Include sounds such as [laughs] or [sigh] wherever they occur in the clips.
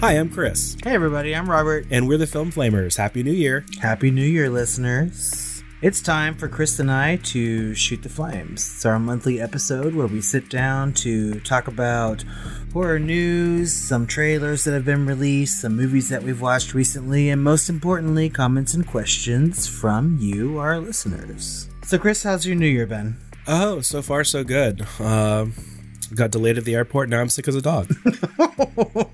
Hi, I'm Chris, Hey, everybody, I'm Robert. and we're the Film Flamers. Happy New Year. Happy New Year, listeners. It's time for Chris and I to shoot the flames. It's our monthly episode where we sit down to talk about horror news, some trailers that have been released, some movies that we've watched recently, and most importantly, comments and questions from you, our listeners. So, Chris, how's your New Year been? Oh, so far so good. Uh, got delayed at the airport. Now I'm sick as a dog. [laughs]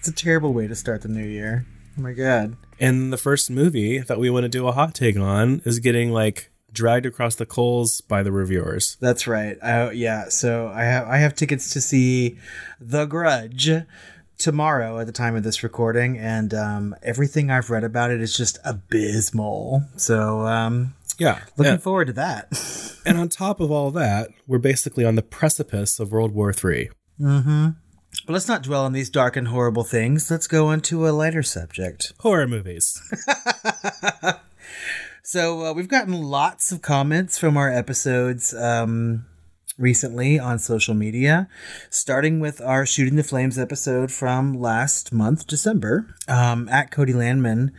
It's a terrible way to start the new year. Oh my god. and the first movie that we want to do a hot take on is getting like dragged across the coals by the reviewers. That's right. I, yeah, so I have I have tickets to see The Grudge tomorrow at the time of this recording, and um, everything I've read about it is just abysmal. So um, Yeah. looking forward to that. [laughs] and on top of all that, we're basically on the precipice of World War III. But let's not dwell on these dark and horrible things. Let's go into a lighter subject. Horror movies. [laughs] So uh, we've gotten lots of comments from our episodes um, recently on social media, starting with our Shooting the Flames episode from last month, December. Um, at Cody Landman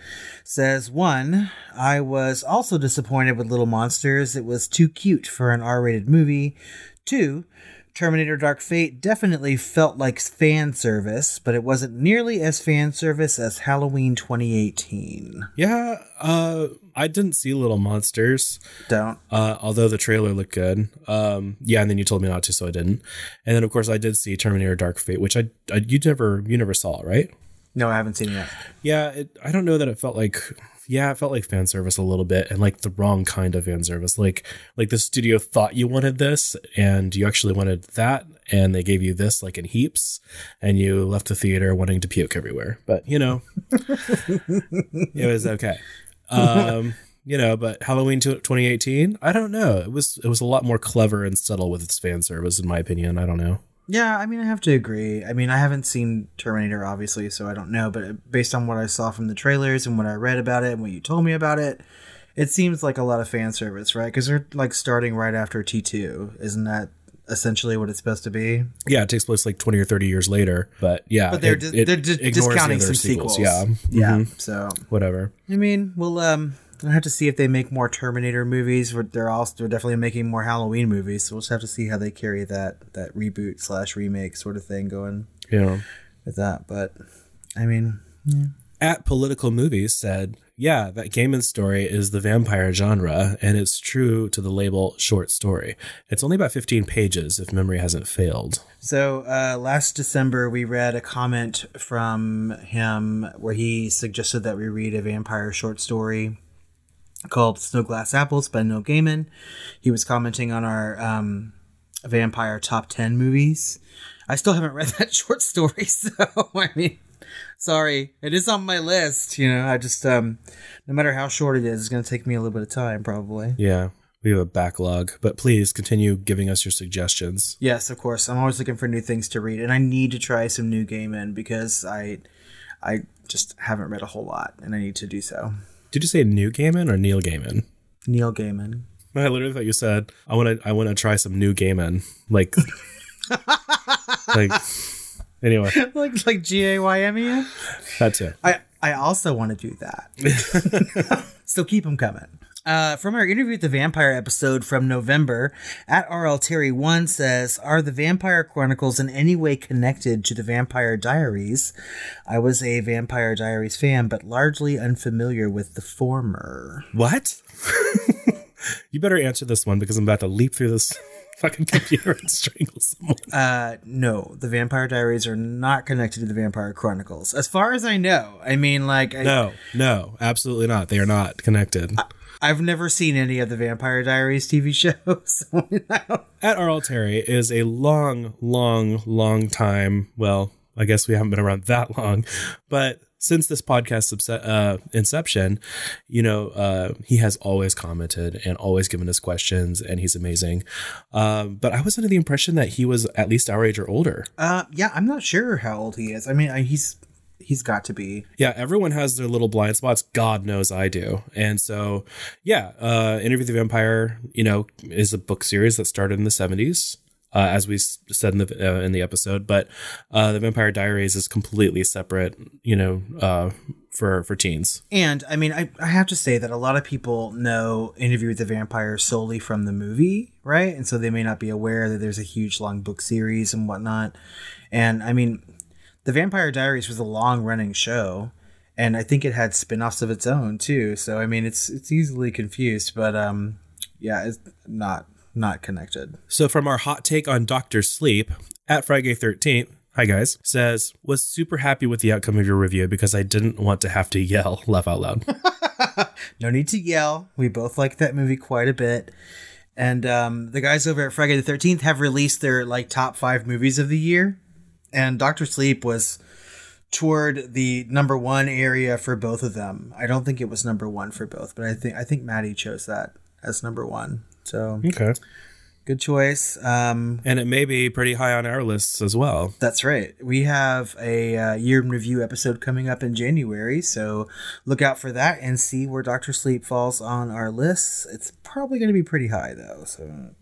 says, one, I was also disappointed with Little Monsters. It was too cute for an R-rated movie. Two, Terminator Dark Fate definitely felt like fan service, but it wasn't nearly as fan service as Halloween 2018. Yeah. Uh, I didn't see Little Monsters. Don't. Uh, although the trailer looked good. Um, yeah, and then you told me not to, so I didn't. And then of course I did see Terminator: Dark Fate, which I, I you never you never saw, right? No, I haven't seen it yet. Yeah, it, I don't know that it felt like yeah, it felt like fan service a little bit and like the wrong kind of fan service. Like like the studio thought you wanted this and you actually wanted that and they gave you this like in heaps and you left the theater wanting to puke everywhere. But, you know, [laughs] it was okay. Um you know, but Halloween to- 2018, I don't know. It was it was a lot more clever and subtle with its fan service in my opinion. I don't know. Yeah, I mean, I have to agree. I mean, I haven't seen Terminator, obviously, so I don't know. But based on what I saw from the trailers and what I read about it and what you told me about it, it seems like a lot of fan service, right? Because they're like starting right after T two, isn't that essentially what it's supposed to be? Yeah, it takes place like 20 or 30 years later, but yeah, But they're it- dis- it they're dis- ignores the some sequels. sequels. Yeah. Yeah. Mhm. So Whatever. I mean, we'll um, I have to see if they make more Terminator movies. But they're also they're definitely making more Halloween movies, so we'll just have to see how they carry that that reboot slash remake sort of thing going Yeah. with that. But I mean, At Political Movies said, yeah, that Gaiman story is the vampire genre, and it's true to the label short story. It's only about 15 pages, if memory hasn't failed. So uh, last December, we read a comment from him where he suggested that we read a vampire short story called "Snow Glass Apples" by Neil Gaiman. He was commenting on our um, vampire top ten movies. I still haven't read [laughs] that short story, [laughs] so I mean, sorry, it is on my list. You know, I just um, no matter how short it is, it's going to take me a little bit of time, probably. Yeah, we have a backlog, but please continue giving us your suggestions. Yes, of course. I'm always looking for new things to read, and I need to try some new Gaiman because I, I just haven't read a whole lot, and I need to do so. Did you say New Gaiman or Neil Gaiman? Neil Gaiman. I literally thought you said I want to. I want to try some new Gaiman. Like, [laughs] like. Anyway, [laughs] like like G A Y M E N. that too. I I also want to do that. [laughs] so keep them coming. Uh, from our interview with the vampire episode from November, at RL Terry one says, "Are the Vampire Chronicles in any way connected to the Vampire Diaries?" I was a Vampire Diaries fan, but largely unfamiliar with the former. What? [laughs] you better answer this one because I'm about to leap through this [laughs] fucking computer and strangle someone. Uh, no, the Vampire Diaries are not connected to the Vampire Chronicles, as far as I know. I mean, like, I, No, no, absolutely not. They are not connected. I've never seen any of the Vampire Diaries TV [laughs] shows. At RL Terry is a long, long, long time. Well, I guess we haven't been around that long, but since this podcast uh, inception, you know, uh, he has always commented and always given us questions, and he's amazing. Um, but I was under the impression that he was at least our age or older. uh, yeah, I'm not sure how old he is. I mean, I, he's he's got to be. Yeah, everyone has their little blind spots. God knows I do. And so, yeah, uh, Interview with the Vampire, you know, is a book series that started in the 70s. uh, as we said in the uh, in the episode. But uh, the Vampire Diaries is completely separate, you know, uh, for for teens. And I mean, I, I have to say that a lot of people know Interview with the Vampire solely from the movie, right? And so they may not be aware that there's a huge long book series and whatnot. And I mean, the Vampire Diaries was a long running show. And I think it had spin-offs of its own too. So I mean it's it's easily confused, but um yeah, it's not not connected. So from our hot take on Doctor Sleep at Friday 13th, hi guys, says, was super happy with the outcome of your review because I didn't want to have to yell, [laughs] laugh out loud. [laughs] no need to yell. We both like that movie quite a bit. And um, the guys over at Friday the 13th have released their like top five movies of the year. And Doctor Sleep was toward the number one area for both of them. I don't think it was number one for both, but I think I think Maddie chose that as number one. So okay, good choice. Um, and it may be pretty high on our lists as well. That's right. We have a uh, year in review episode coming up in January, so look out for that and see where Doctor Sleep falls on our lists. It's probably going to be pretty high though. So.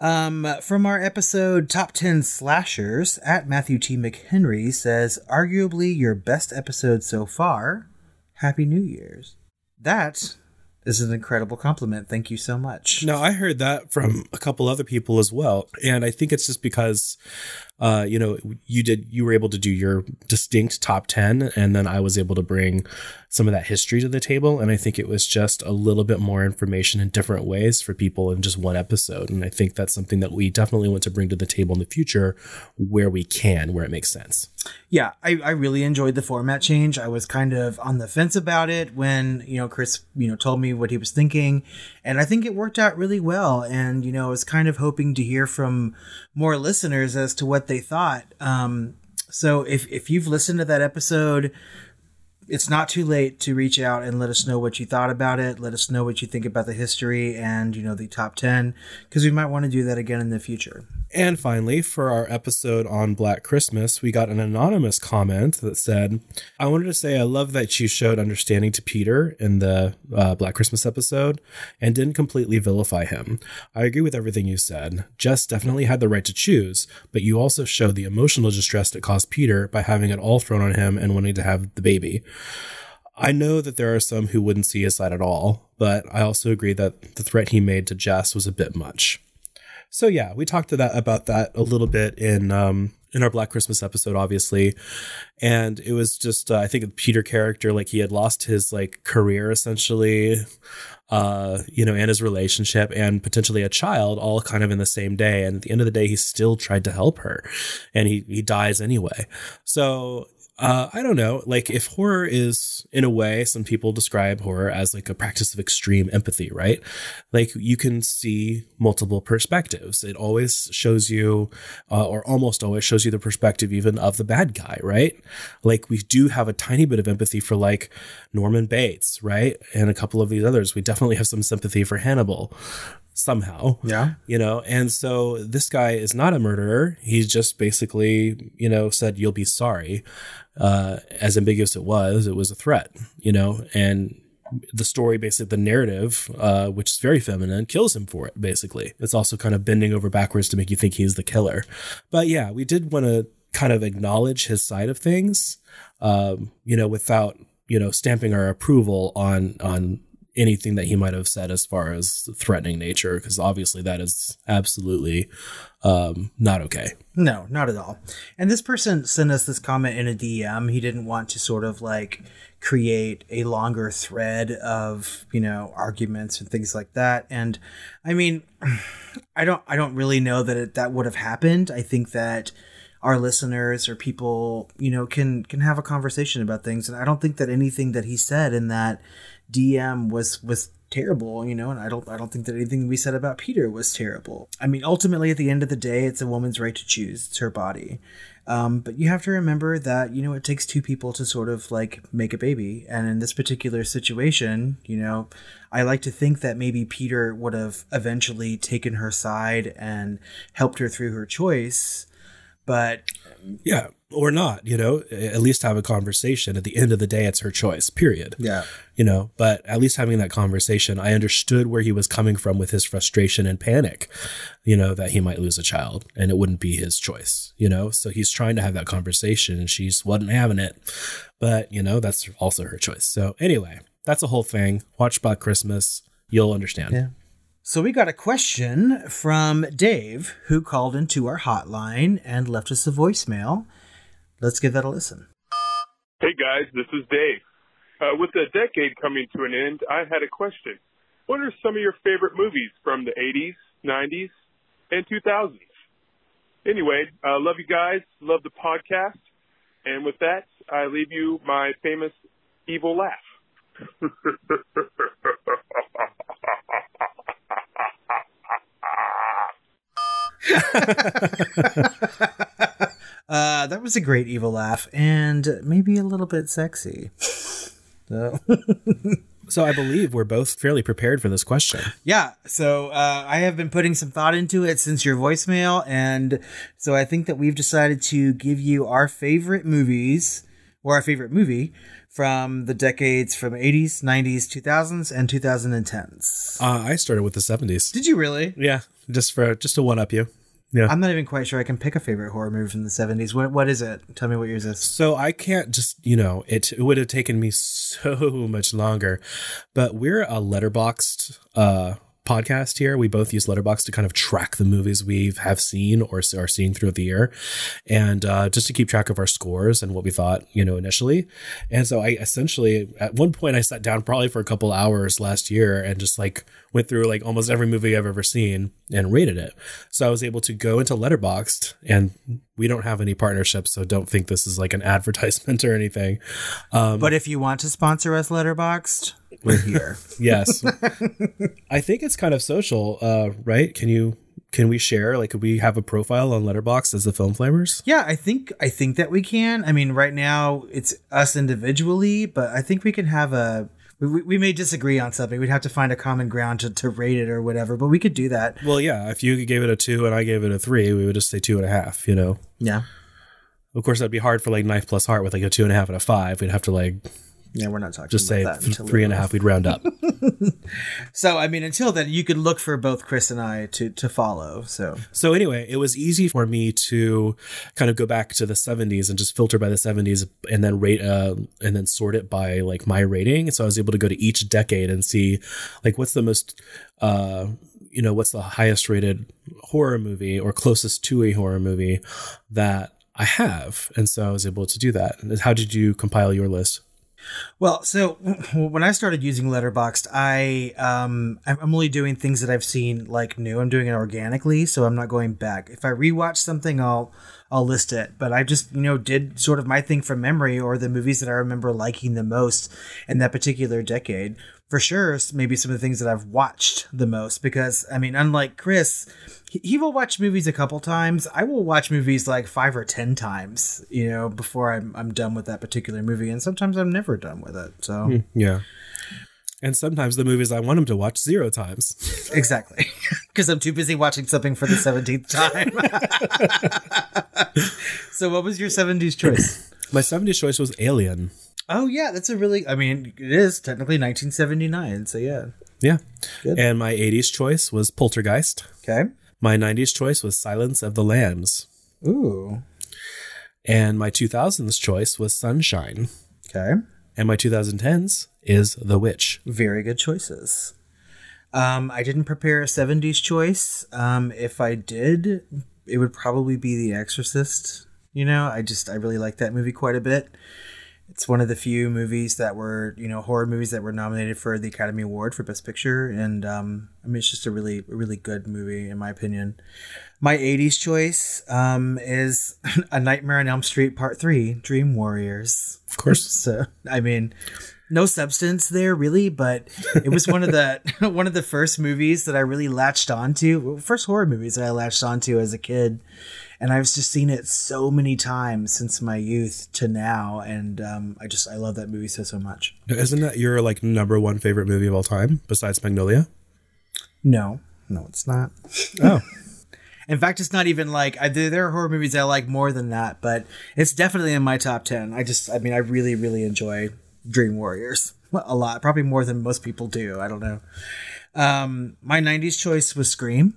Um, from our episode Top 10 Slashers, at Matthew T. McHenry says, arguably your best episode so far. Happy New Year's. That is an incredible compliment. Thank you so much. No, I heard that from a couple other people as well. And I think it's just because uh, you know, you did you were able to do your distinct top 10 and then I was able to bring some of that history to the table and I think it was just a little bit more information in different ways for people in just one episode and I think that's something that we definitely want to bring to the table in the future where we can where it makes sense. Yeah, I, I really enjoyed the format change. I was kind of on the fence about it when, you know, Chris, you know, told me what he was thinking and I think it worked out really well and you know, I was kind of hoping to hear from more listeners as to what they thought. Um, so if if you've listened to that episode, it's not too late to reach out and let us know what you thought about it. Let us know what you think about the history and you know the top ten because we might want to do that again in the future. And finally, for our episode on Black Christmas, we got an anonymous comment that said, I wanted to say I love that you showed understanding to Peter in the uh, Black Christmas episode and didn't completely vilify him. I agree with everything you said. Jess definitely had the right to choose, but you also showed the emotional distress it caused Peter by having it all thrown on him and wanting to have the baby. I know that there are some who wouldn't see his side at all, but I also agree that the threat he made to Jess was a bit much. So yeah, we talked to that about that a little bit in um, in our Black Christmas episode, obviously, and it was just uh, I think the Peter character like he had lost his like career essentially, uh, you know, and his relationship and potentially a child all kind of in the same day, and at the end of the day, he still tried to help her, and he he dies anyway. So uh, I don't know. Like, if horror is, in a way, some people describe horror as like a practice of extreme empathy, right? Like, you can see multiple perspectives. It always shows you, uh, or almost always shows you the perspective even of the bad guy, right? Like, we do have a tiny bit of empathy for like Norman Bates, right? And a couple of these others. We definitely have some sympathy for Hannibal somehow. Yeah. You know, and so this guy is not a murderer. He's just basically, you know, said, you'll be sorry. Uh, as ambiguous it was, it was a threat, you know, and the story, basically the narrative, uh, which is very feminine, kills him for it, basically. It's also kind of bending over backwards to make you think he's the killer. But yeah, we did want to kind of acknowledge his side of things, um, you know, without, you know, stamping our approval on, on anything that he might have said as far as threatening nature, because obviously that is absolutely um, not okay. No, not at all. And this person sent us this comment in a DM. He didn't want to sort of like create a longer thread of you know arguments and things like that. And I mean, [sighs] I don't I don't really know that it, that would have happened. I think that our listeners or people you know can can have a conversation about things and i don't think that anything that he said in that DM was was terrible, you know, and I don't I don't think that anything we said about Peter was terrible. I mean, ultimately at the end of the day, it's a woman's right to choose. It's her body. Um, but you have to remember that, you know, it takes two people to sort of like make a baby. And in this particular situation, you know, I like to think that maybe Peter would have eventually taken her side and helped her through her choice. But Yeah. Or not, you know, at least have a conversation. At the end of the day, it's her choice, period. yeah, You know, but at least having that conversation, I understood where he was coming from with his frustration and panic, you know, that he might lose a child and it wouldn't be his choice, you know? So he's trying to have that conversation and she's wasn't having it. But, you know, that's also her choice. So anyway, that's a whole thing. Watch Black Christmas. You'll understand. Yeah. So we got a question from Dave who called into our hotline and left us a voicemail. Let's give that a listen. Hey guys, this is Dave. Uh, with the decade coming to an end, I had a question. What are some of your favorite movies from the 80s, 90s, and 2000s? Anyway, uh, love you guys, love the podcast, and with that, I leave you my famous evil laugh. [laughs] [laughs] Uh, that was a great evil laugh and maybe a little bit sexy. So, [laughs] So I believe we're both fairly prepared for this question. yeah, so uh, I have been putting some thought into it since your voicemail, and so I think that we've decided to give you our favorite movies or our favorite movie from the decades from 80s, 90s, 2000s, and 2010s. Uh, I started with the 70s. Did you really? Yeah, just for just to one up you. Yeah. I'm not even quite sure I can pick a favorite horror movie from the 70s. What what is it? Tell me what yours is. So I can't just, you know, it, it would have taken me [laughs] so much longer. But we're a Letterboxd uh podcast here. We both use Letterbox to kind of track the movies we have seen or are seeing throughout the year, and uh, just to keep track of our scores and what we thought, you know, initially. And so I essentially, at one point, I sat down probably for a couple hours last year and just like went through like almost every movie I've ever seen and rated it. So I was able to go into Letterboxd, and we don't have any partnerships, so don't think this is like an [laughs] advertisement or anything. Um, But if you want to sponsor us, Letterboxd, we're here. [laughs] Yes. I think it's kind of social, uh, right? Can you can we share like could we have a profile on Letterbox as the Film Flamers? yeah, I think I think that we can. I mean, right now it's us individually, but I think we can have a. We, we- we may disagree on something. We'd have to find a common ground to, to rate it or whatever, but we could do that. Well, yeah. If you gave it a two and I gave it a three, we would just say two and a half. You know. Yeah. Of course, that'd be hard for like Knife Plus Heart with like a two and a half and a five. We'd have to like Yeah, we're not talking just about say that th- until three we're and a off. half. We'd round up. [laughs] So, I mean, until then, you could look for both Chris and I to, to follow. So, So anyway, it was easy for me to kind of go back to the 70s and just filter by the 70s and then rate uh, and then sort it by like my rating. So I was able to go to each decade and see like what's the most uh you know, what's the highest rated horror movie or closest to a horror movie that I have. And so I was able to do that. How did you compile your list? Well, so when I started using Letterboxd, I um I'm only doing things that I've seen like new. I'm doing it organically, so I'm not going back. If I rewatch something, I'll I'll list it. But I just you know did sort of my thing from memory or the movies that I remember liking the most in that particular decade. For sure, maybe some of the things that I've watched the most because I mean, unlike Chris, he, will watch movies a couple times. I will watch movies like five or ten times, you know, before I'm I'm done with that particular movie, and sometimes I'm never done with it. So hmm, Yeah. And sometimes the movies I want him to watch zero times. [laughs] exactly, [laughs] because I'm too busy watching something for the seventeenth time. [laughs] so, what was your '70s choice? My 70s choice was Alien. Oh yeah, that's a really. I mean, it is technically 1979. So yeah. Yeah. Good. And my 80s choice was Poltergeist. Okay. My 90s choice was Silence of the Lambs. Ooh. And my 2000s choice was Sunshine. Okay. And my 2010s is The Witch. Very good choices. Um, I didn't prepare a 70s choice. Um, if I did, it would probably be The Exorcist. You know, I just, I really like that movie quite a bit. It's one of the few movies that were, you know, horror movies that were nominated for the Academy Award for Best Picture. And, um, I mean, it's just a really, really good movie, in my opinion. My 80s choice um, is [laughs] A Nightmare on Elm Street Part 3 Dream Warriors. Of course. [laughs] So I mean, no substance there really, but it was one of the [laughs] one of the first movies that I really latched onto. First horror movies that I latched onto as a kid, and I've just seen it so many times since my youth to now, and um, I just I love that movie so so much. Isn't that your like number one favorite movie of all time besides Magnolia? No, no, it's not. Oh. [laughs] In fact, it's not even like I, there are horror movies I like more than that, but it's definitely in my top ten. I just, I mean, I really, really enjoy Dream Warriors a lot, probably more than most people do. I don't know. Um, my '90s choice was Scream.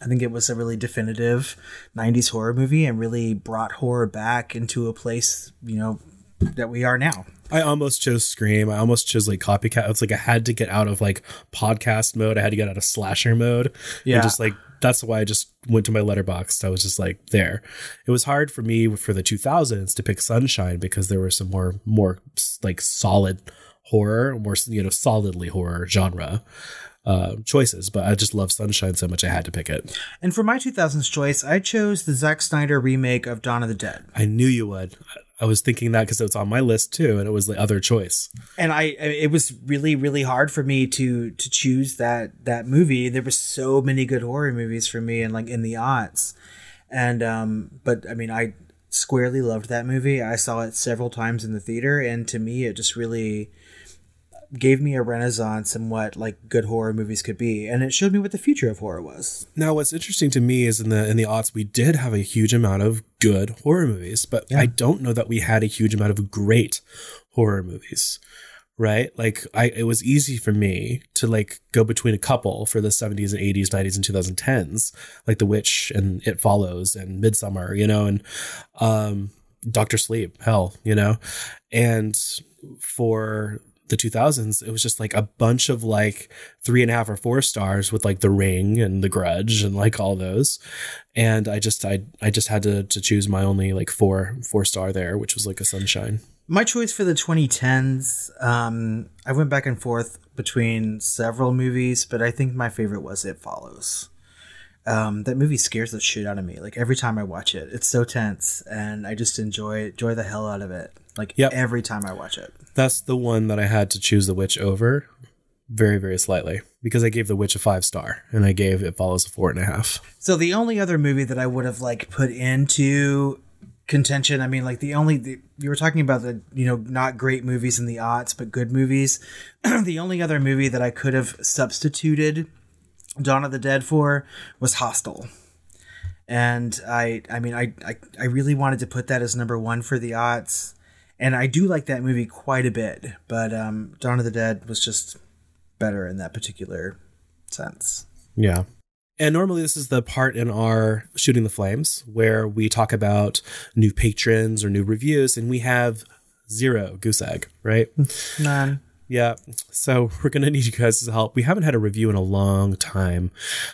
I think it was a really definitive 90s horror movie and really brought horror back into a place, you know, that we are now. I almost chose Scream. I almost chose like copycat. It's like I had to get out of like podcast mode. I had to get out of slasher mode. Yeah. And just like that's why I just went to my letterbox. I was just like there. It was hard for me for the 2000s to pick Sunshine because there were some more more like solid horror, more you know solidly horror genre uh, choices, but I just love Sunshine so much I had to pick it. And for my 2000s choice, I chose the Zack Snyder remake of Dawn of the Dead. I knew you would. I was thinking that because it was on my list too, and it was the other choice. And I, it was really, really hard for me to to choose that that movie. There were so many good horror movies for me, and like in the odds. And um, but I mean, I squarely loved that movie. I saw it several times in the theater, and to me, it just really gave me a renaissance in what like good horror movies could be and it showed me what the future of horror was. Now what's interesting to me is in the in the aughts we did have a huge amount of good horror movies but yeah. i don't know that we had a huge amount of great horror movies right? Like i it was easy for me to like go between a couple for the 70s and 80s 90s and 2010s like the witch and it follows and Midsommar, you know and um doctor sleep hell you know? And for the 2000s, it was just like a bunch of like three and a half or four stars with like The Ring and The Grudge and like all those. And I just, I, I just had to, to choose my only like four, four star there, which was like a Sunshine. My choice for the 2010s, um, I went back and forth between several movies, but I think my favorite was It Follows. Um, that movie scares the shit out of me. Like every time I watch it, it's so tense, and I just enjoy enjoy the hell out of it. Like yep. every time I watch it. That's the one that I had to choose The Witch over very, very slightly because I gave The Witch a five star and I gave It Follows a four and a half. So the only other movie that I would have like put into contention, I mean, like the only, the, you were talking about the, you know, not great movies in the aughts, but good movies. [clears throat] the only other movie that I could have substituted Dawn of the Dead for was Hostel and I I mean I, I I really wanted to put that as number one for the aughts and I do like that movie quite a bit. But um, Dawn of the Dead was just better in that particular sense. Yeah. And normally, this is the part in our Shooting the Flames where we talk about new patrons or new reviews, and we have zero goose egg, right? None. Yeah. So we're going to need you guys' help. We haven't had a review in a long time.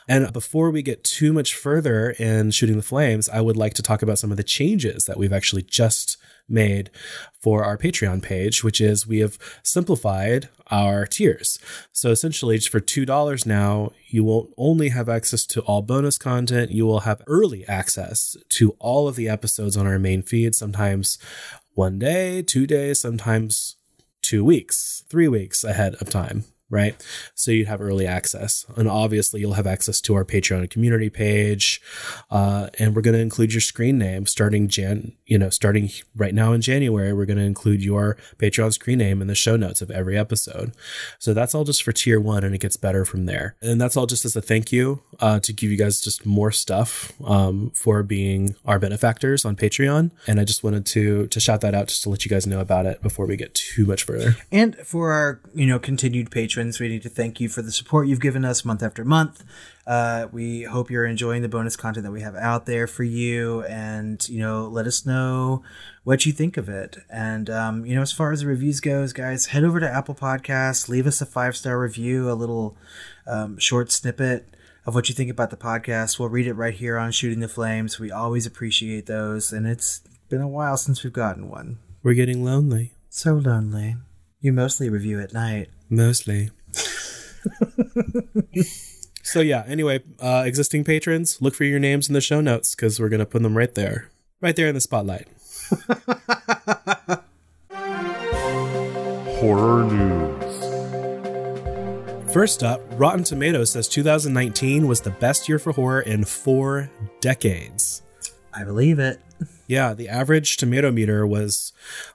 And before we get too much further in Shooting the Flames, I would like to talk about some of the changes that we've actually just made for our Patreon page, which is we have simplified our tiers. So essentially, just for $2 now, you will only have access to all bonus content. You will have early access to all of the episodes on our main feed, sometimes one day, two days, sometimes two weeks, three weeks ahead of time right? So you'd have early access. And obviously, you'll have access to our Patreon community page. Uh, and we're going to include your screen name starting Jan, you know, starting right now in January, we're going to include your Patreon screen name in the show notes of every episode. So that's all just for tier one, and it gets better from there. And that's all just as a thank you uh, to give you guys just more stuff um, for being our benefactors on Patreon. And I just wanted to to shout that out just to let you guys know about it before we get too much further. And for our you know continued Patreon patrons. We need to thank you for the support you've given us month after month. Uh, we hope you're enjoying the bonus content that we have out there for you, and you know, let us know what you think of it. And um, you know, as far as the reviews goes, guys, head over to Apple Podcasts, leave us a five star review, a little um, short snippet of what you think about the podcast. We'll read it right here on Shooting the Flames. We always appreciate those, and it's been a while since we've gotten one. We're getting lonely. So lonely. You mostly review at night. Mostly. [laughs] so yeah. Anyway, uh, existing patrons, look for your names in the show notes because we're gonna put them right there, right there in the spotlight. [laughs] Horror news. First up, Rotten Tomatoes says 2019 was the best year for horror in four decades. I believe it. Yeah, the average tomato meter was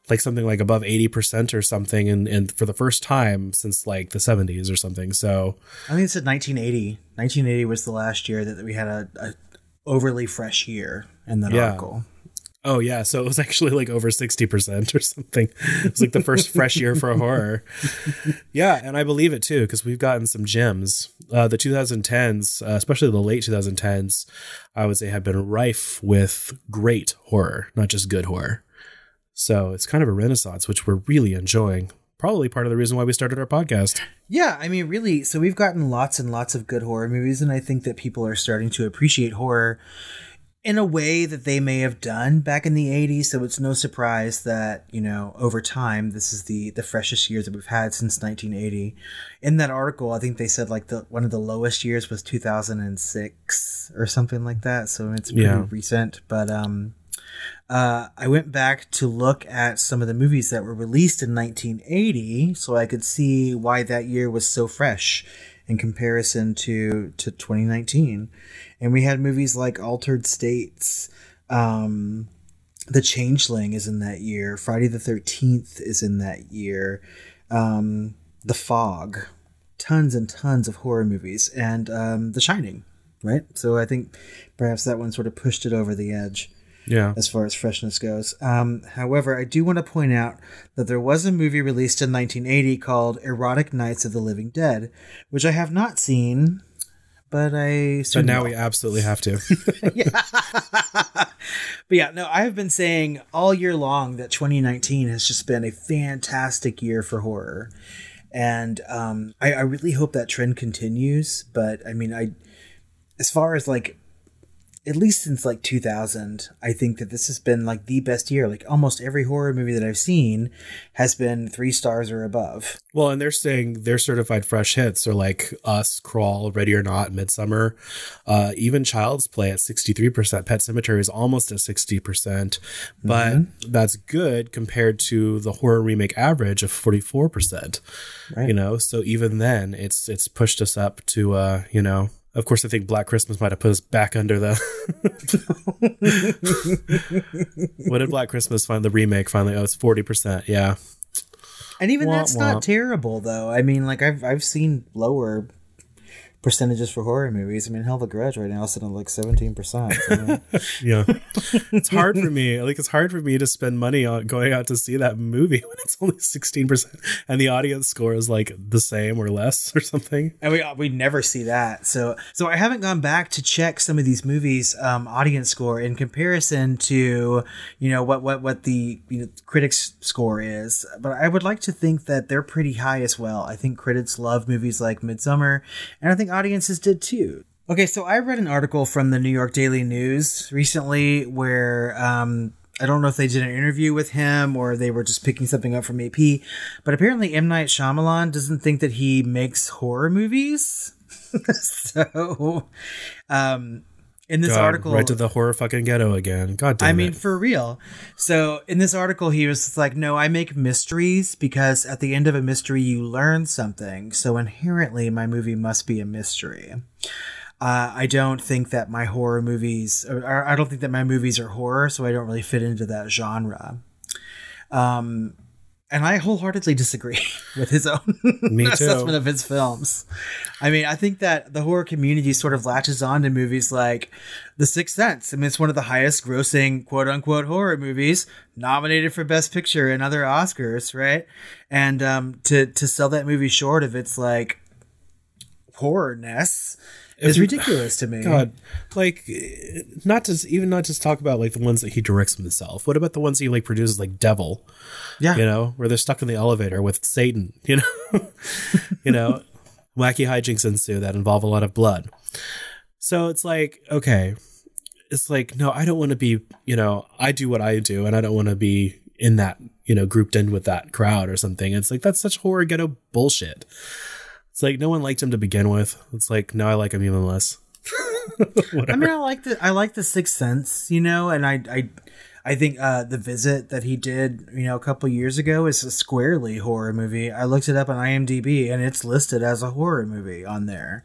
like something like above 80% or something and, and for the first time since like the 70s or something. So I think it said 1980. 1980 was the last year that we had a, a overly fresh year in that Yeah. article. Oh yeah, so it was actually like over sixty percent or something. It was like the first fresh year for horror. Yeah, and I believe it too because we've gotten some gems. Uh, the 2010s, uh, especially the late 2010s, I would say have been rife with great horror, not just good horror. So it's kind of a renaissance, which we're really enjoying. Probably part of the reason why we started our podcast. Yeah, I mean, really. So we've gotten lots and lots of good horror movies, and I think that people are starting to appreciate horror in a way that they may have done back in the 80s. So it's no surprise that, you know, over time, this is the the freshest year that we've had since 1980. In that article, I think they said like the one of the lowest years was 2006 or something like that. So it's pretty Yeah. recent, but um uh, I went back to look at some of the movies that were released in 1980 so I could see why that year was so fresh in comparison to, to 2019. And we had movies like Altered States, um, The Changeling is in that year, Friday the 13th is in that year, um, The Fog, tons and tons of horror movies, and um, The Shining, right? So I think perhaps that one sort of pushed it over the edge Yeah. as far as freshness goes. Um, however, I do want to point out that there was a movie released in 1980 called Erotic Nights of the Living Dead, which I have not seen, but I But now will. we absolutely have to. [laughs] [laughs] yeah. but yeah, no, I have been saying all year long that 2019 has just been a fantastic year for horror. And um, I, I really hope that trend continues. But I mean, I, as far as like, at least since like 2000, I think that this has been like the best year. Like almost every horror movie that I've seen has been three stars or above. Well, and they're saying their certified fresh hits are like Us, Crawl, Ready or Not, Midsommar, uh, even Child's Play at 63%. Pet Sematary is almost at 60%, but that's good compared to the horror remake average of 44%. Right. You know, so even then it's it's pushed us up to uh, you know, of course I think Black Christmas might have put us back under the [laughs] What did Black Christmas find the remake finally? Oh, it's 40%. Yeah. And even Womp that's womp. not terrible though. I mean, like I've I've seen lower percentages for horror movies. I mean, hell, The Grudge right now is sitting at like seventeen percent. [laughs] Yeah. it's hard for me. Like it's hard for me to spend money on going out to see that movie when it's only 16% and the audience score is like the same or less or something. and we we never see that. So so I haven't gone back to check some of these movies' um, audience score in comparison to you know what what what the you know, critics score is. But I would like to think that they're pretty high as well. I think critics love movies like Midsommar, and I think audiences did too. Okay, so I read an article from the New York Daily News recently where um, I don't know if they did an interview with him or they were just picking something up from AP, but apparently M. Night Shyamalan doesn't think that he makes horror movies. [laughs] so, um, in this God, article, right to the horror fucking ghetto again. God damn I mean, it. for real. So in this article, he was like, "No, I make mysteries because at the end of a mystery, you learn something. So inherently, my movie must be a mystery. Uh, I don't think that my horror movies, or, or I don't think that my movies are horror, so I don't really fit into that genre." Um, and I wholeheartedly disagree [laughs] with his own [laughs] Me [laughs] too. assessment of his films. I mean, I think that the horror community sort of latches on to movies like The Sixth Sense. I mean, it's one of the highest grossing quote unquote horror movies, nominated for Best Picture and other Oscars, right? And um, to to sell that movie short of its like horrorness If- ridiculous to me. God, like, not to even not just talk about like the ones that he directs himself. What about the ones he like produces, like Devil? Yeah. you know, where they're stuck in the elevator with Satan. [laughs] You know, you know, wacky hijinks ensue that involve a lot of blood. So it's like, okay, it's like, no, I don't want to be. You know, I do what I do, and I don't want to be in that. You know, grouped in with that crowd or something. It's like that's such horror ghetto bullshit. It's like no one liked him to begin with. It's like no, I like him even less. [laughs] I mean, I like the I like the Sixth Sense, you know, and I I I think uh, the visit that he did, you know, a couple years ago is a squarely horror movie. I looked it up on IMDb, and it's listed as a horror movie on there.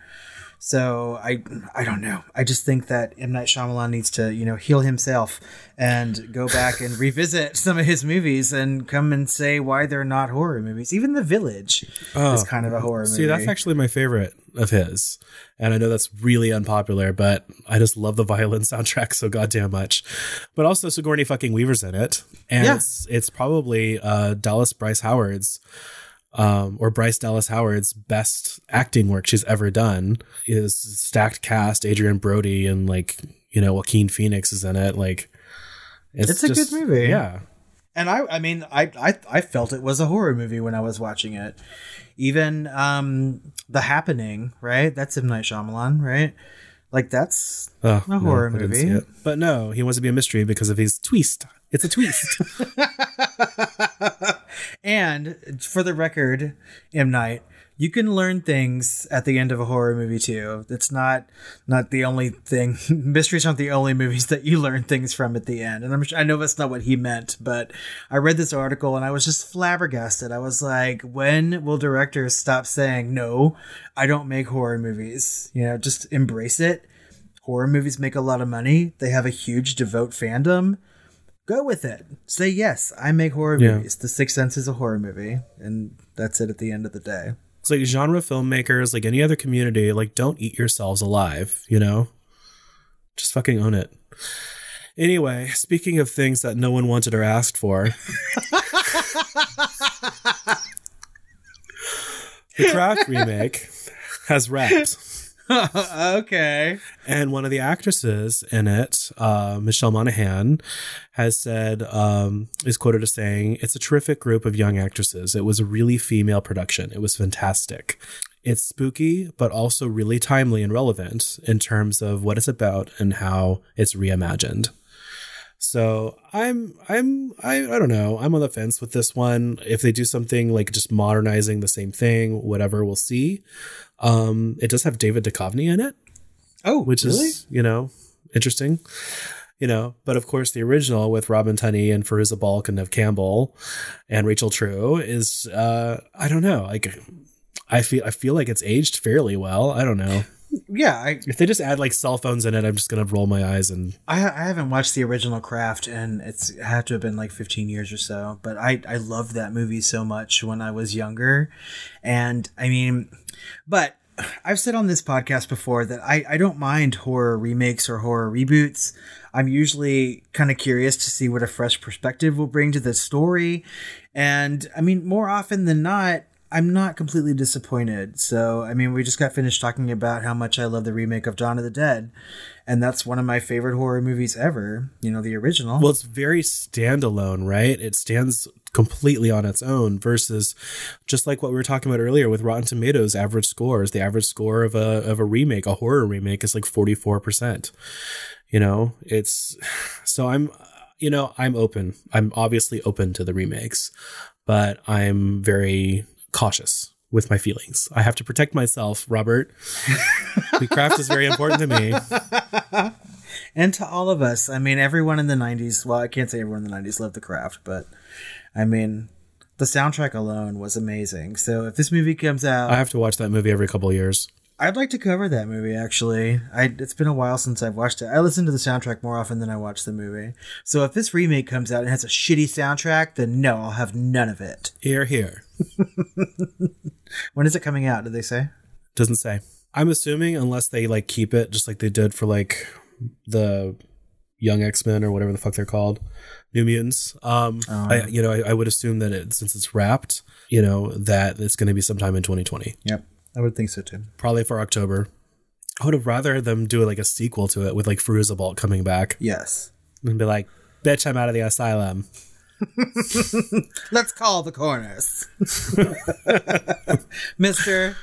So I I don't know. I just think that M Night Shyamalan needs to you know heal himself and go back and revisit [laughs] some of his movies and come and say why they're not horror movies. Even The Village is kind of a horror movie. Oh. See, that's actually my favorite of his. And I know that's really unpopular, but I just love the violin [laughs] soundtrack so goddamn much. But also Sigourney fucking Weaver's in it. And Yeah. it's it's probably uh Dallas Bryce Howard's um, or Bryce Dallas Howard's best acting work she's ever done is stacked cast. Adrien Brody and like you know Joaquin Phoenix is in it. Like It's a good movie. Yeah, And I, I mean, I, I, I felt it was a horror movie when I was watching it. Even um, The Happening, right? That's M Night Shyamalan, right? Like that's Oh, A horror movie. But no, he wants to be a mystery because of his twist. It's a twist. [laughs] and for the record, M Night, you can learn things at the end of a horror movie too. It's not not the only thing. [laughs] Mysteries aren't the only movies that you learn things from at the end. And I'm sure, I know that's not what he meant, but I read this article and I was just flabbergasted. I was like, when will directors stop saying no? I don't make horror movies. You know, just embrace it. Horror movies make a lot of money. They have a huge devout fandom go with it. Say yes, I make horror Yeah. movies. The Sixth Sense is a horror movie, and that's it at the end of the day. It's like genre filmmakers, like any other community, like don't eat yourselves alive, you know? Just fucking own it. Anyway, speaking of things that no one wanted or asked for, [laughs] the Craft remake has wrapped. [laughs] okay. And one of the actresses in it, uh, Michelle Monaghan, has said, um, is quoted as saying, It's a terrific group of young actresses. It was a really female production. It was fantastic. It's spooky, but also really timely and relevant in terms of what it's about and how it's reimagined. So I'm I'm I, I don't know. I'm on the fence with this one. If they do something like just modernizing the same thing, whatever, we'll see. Um, it does have David Duchovny in it. Oh, which really? is you know interesting. You know but of course the original with robin tunney and Fairuza balk and Neve campbell and rachel true is uh i don't know. Like i feel i feel like it's aged fairly well. I don't know yeah. I, if they just add like cell phones in it i'm just gonna roll my eyes and I I haven't watched the original Craft, and it's it had to have been like 15 years or so. But I I loved that movie so much when I was younger, and I mean, but. I've said on this podcast before that I, I don't mind horror remakes or horror reboots. I'm usually kind of curious to see what a fresh perspective will bring to the story. And I mean, more often than not, I'm not completely disappointed. So, I mean, we just got finished talking about how much I love the remake of Dawn of the Dead. And that's one of my favorite horror movies ever. You know, the original. well it's very standalone right it stands completely on its own versus just like what we were talking about earlier with rotten tomatoes average scores the average score of a of a remake a horror remake is like 44% you know it's [sighs] so i'm you know i'm open i'm obviously open to the remakes but i'm very cautious with my feelings i have to protect myself robert the craft is very important to me [laughs] and to all of us. I mean, everyone in the 90s, well, I can't say everyone in the 90s loved the craft, but I mean, the soundtrack alone was amazing. So if this movie comes out, i have to watch that movie every couple of years I'd like to cover that movie actually. I it's been a while since I've watched it. I listen to the soundtrack more often than I watch the movie. So if this remake comes out and has a shitty soundtrack, then no, I'll have none of it. here here [laughs] When is it coming out? Did they say? Doesn't say. I'm assuming unless they like keep it just like they did for like the Young X Men or whatever the fuck they're called, New Mutants. Um, I you know I, I would assume that it since it's wrapped, you know that it's going to be sometime in 2020, Yep. I would think so too. probably for October. I would have rather them do like a sequel to it with like Fairuza coming back Yes. and be like, "Bitch, I'm out of the asylum." [laughs] Let's call the corners. [laughs] Mister,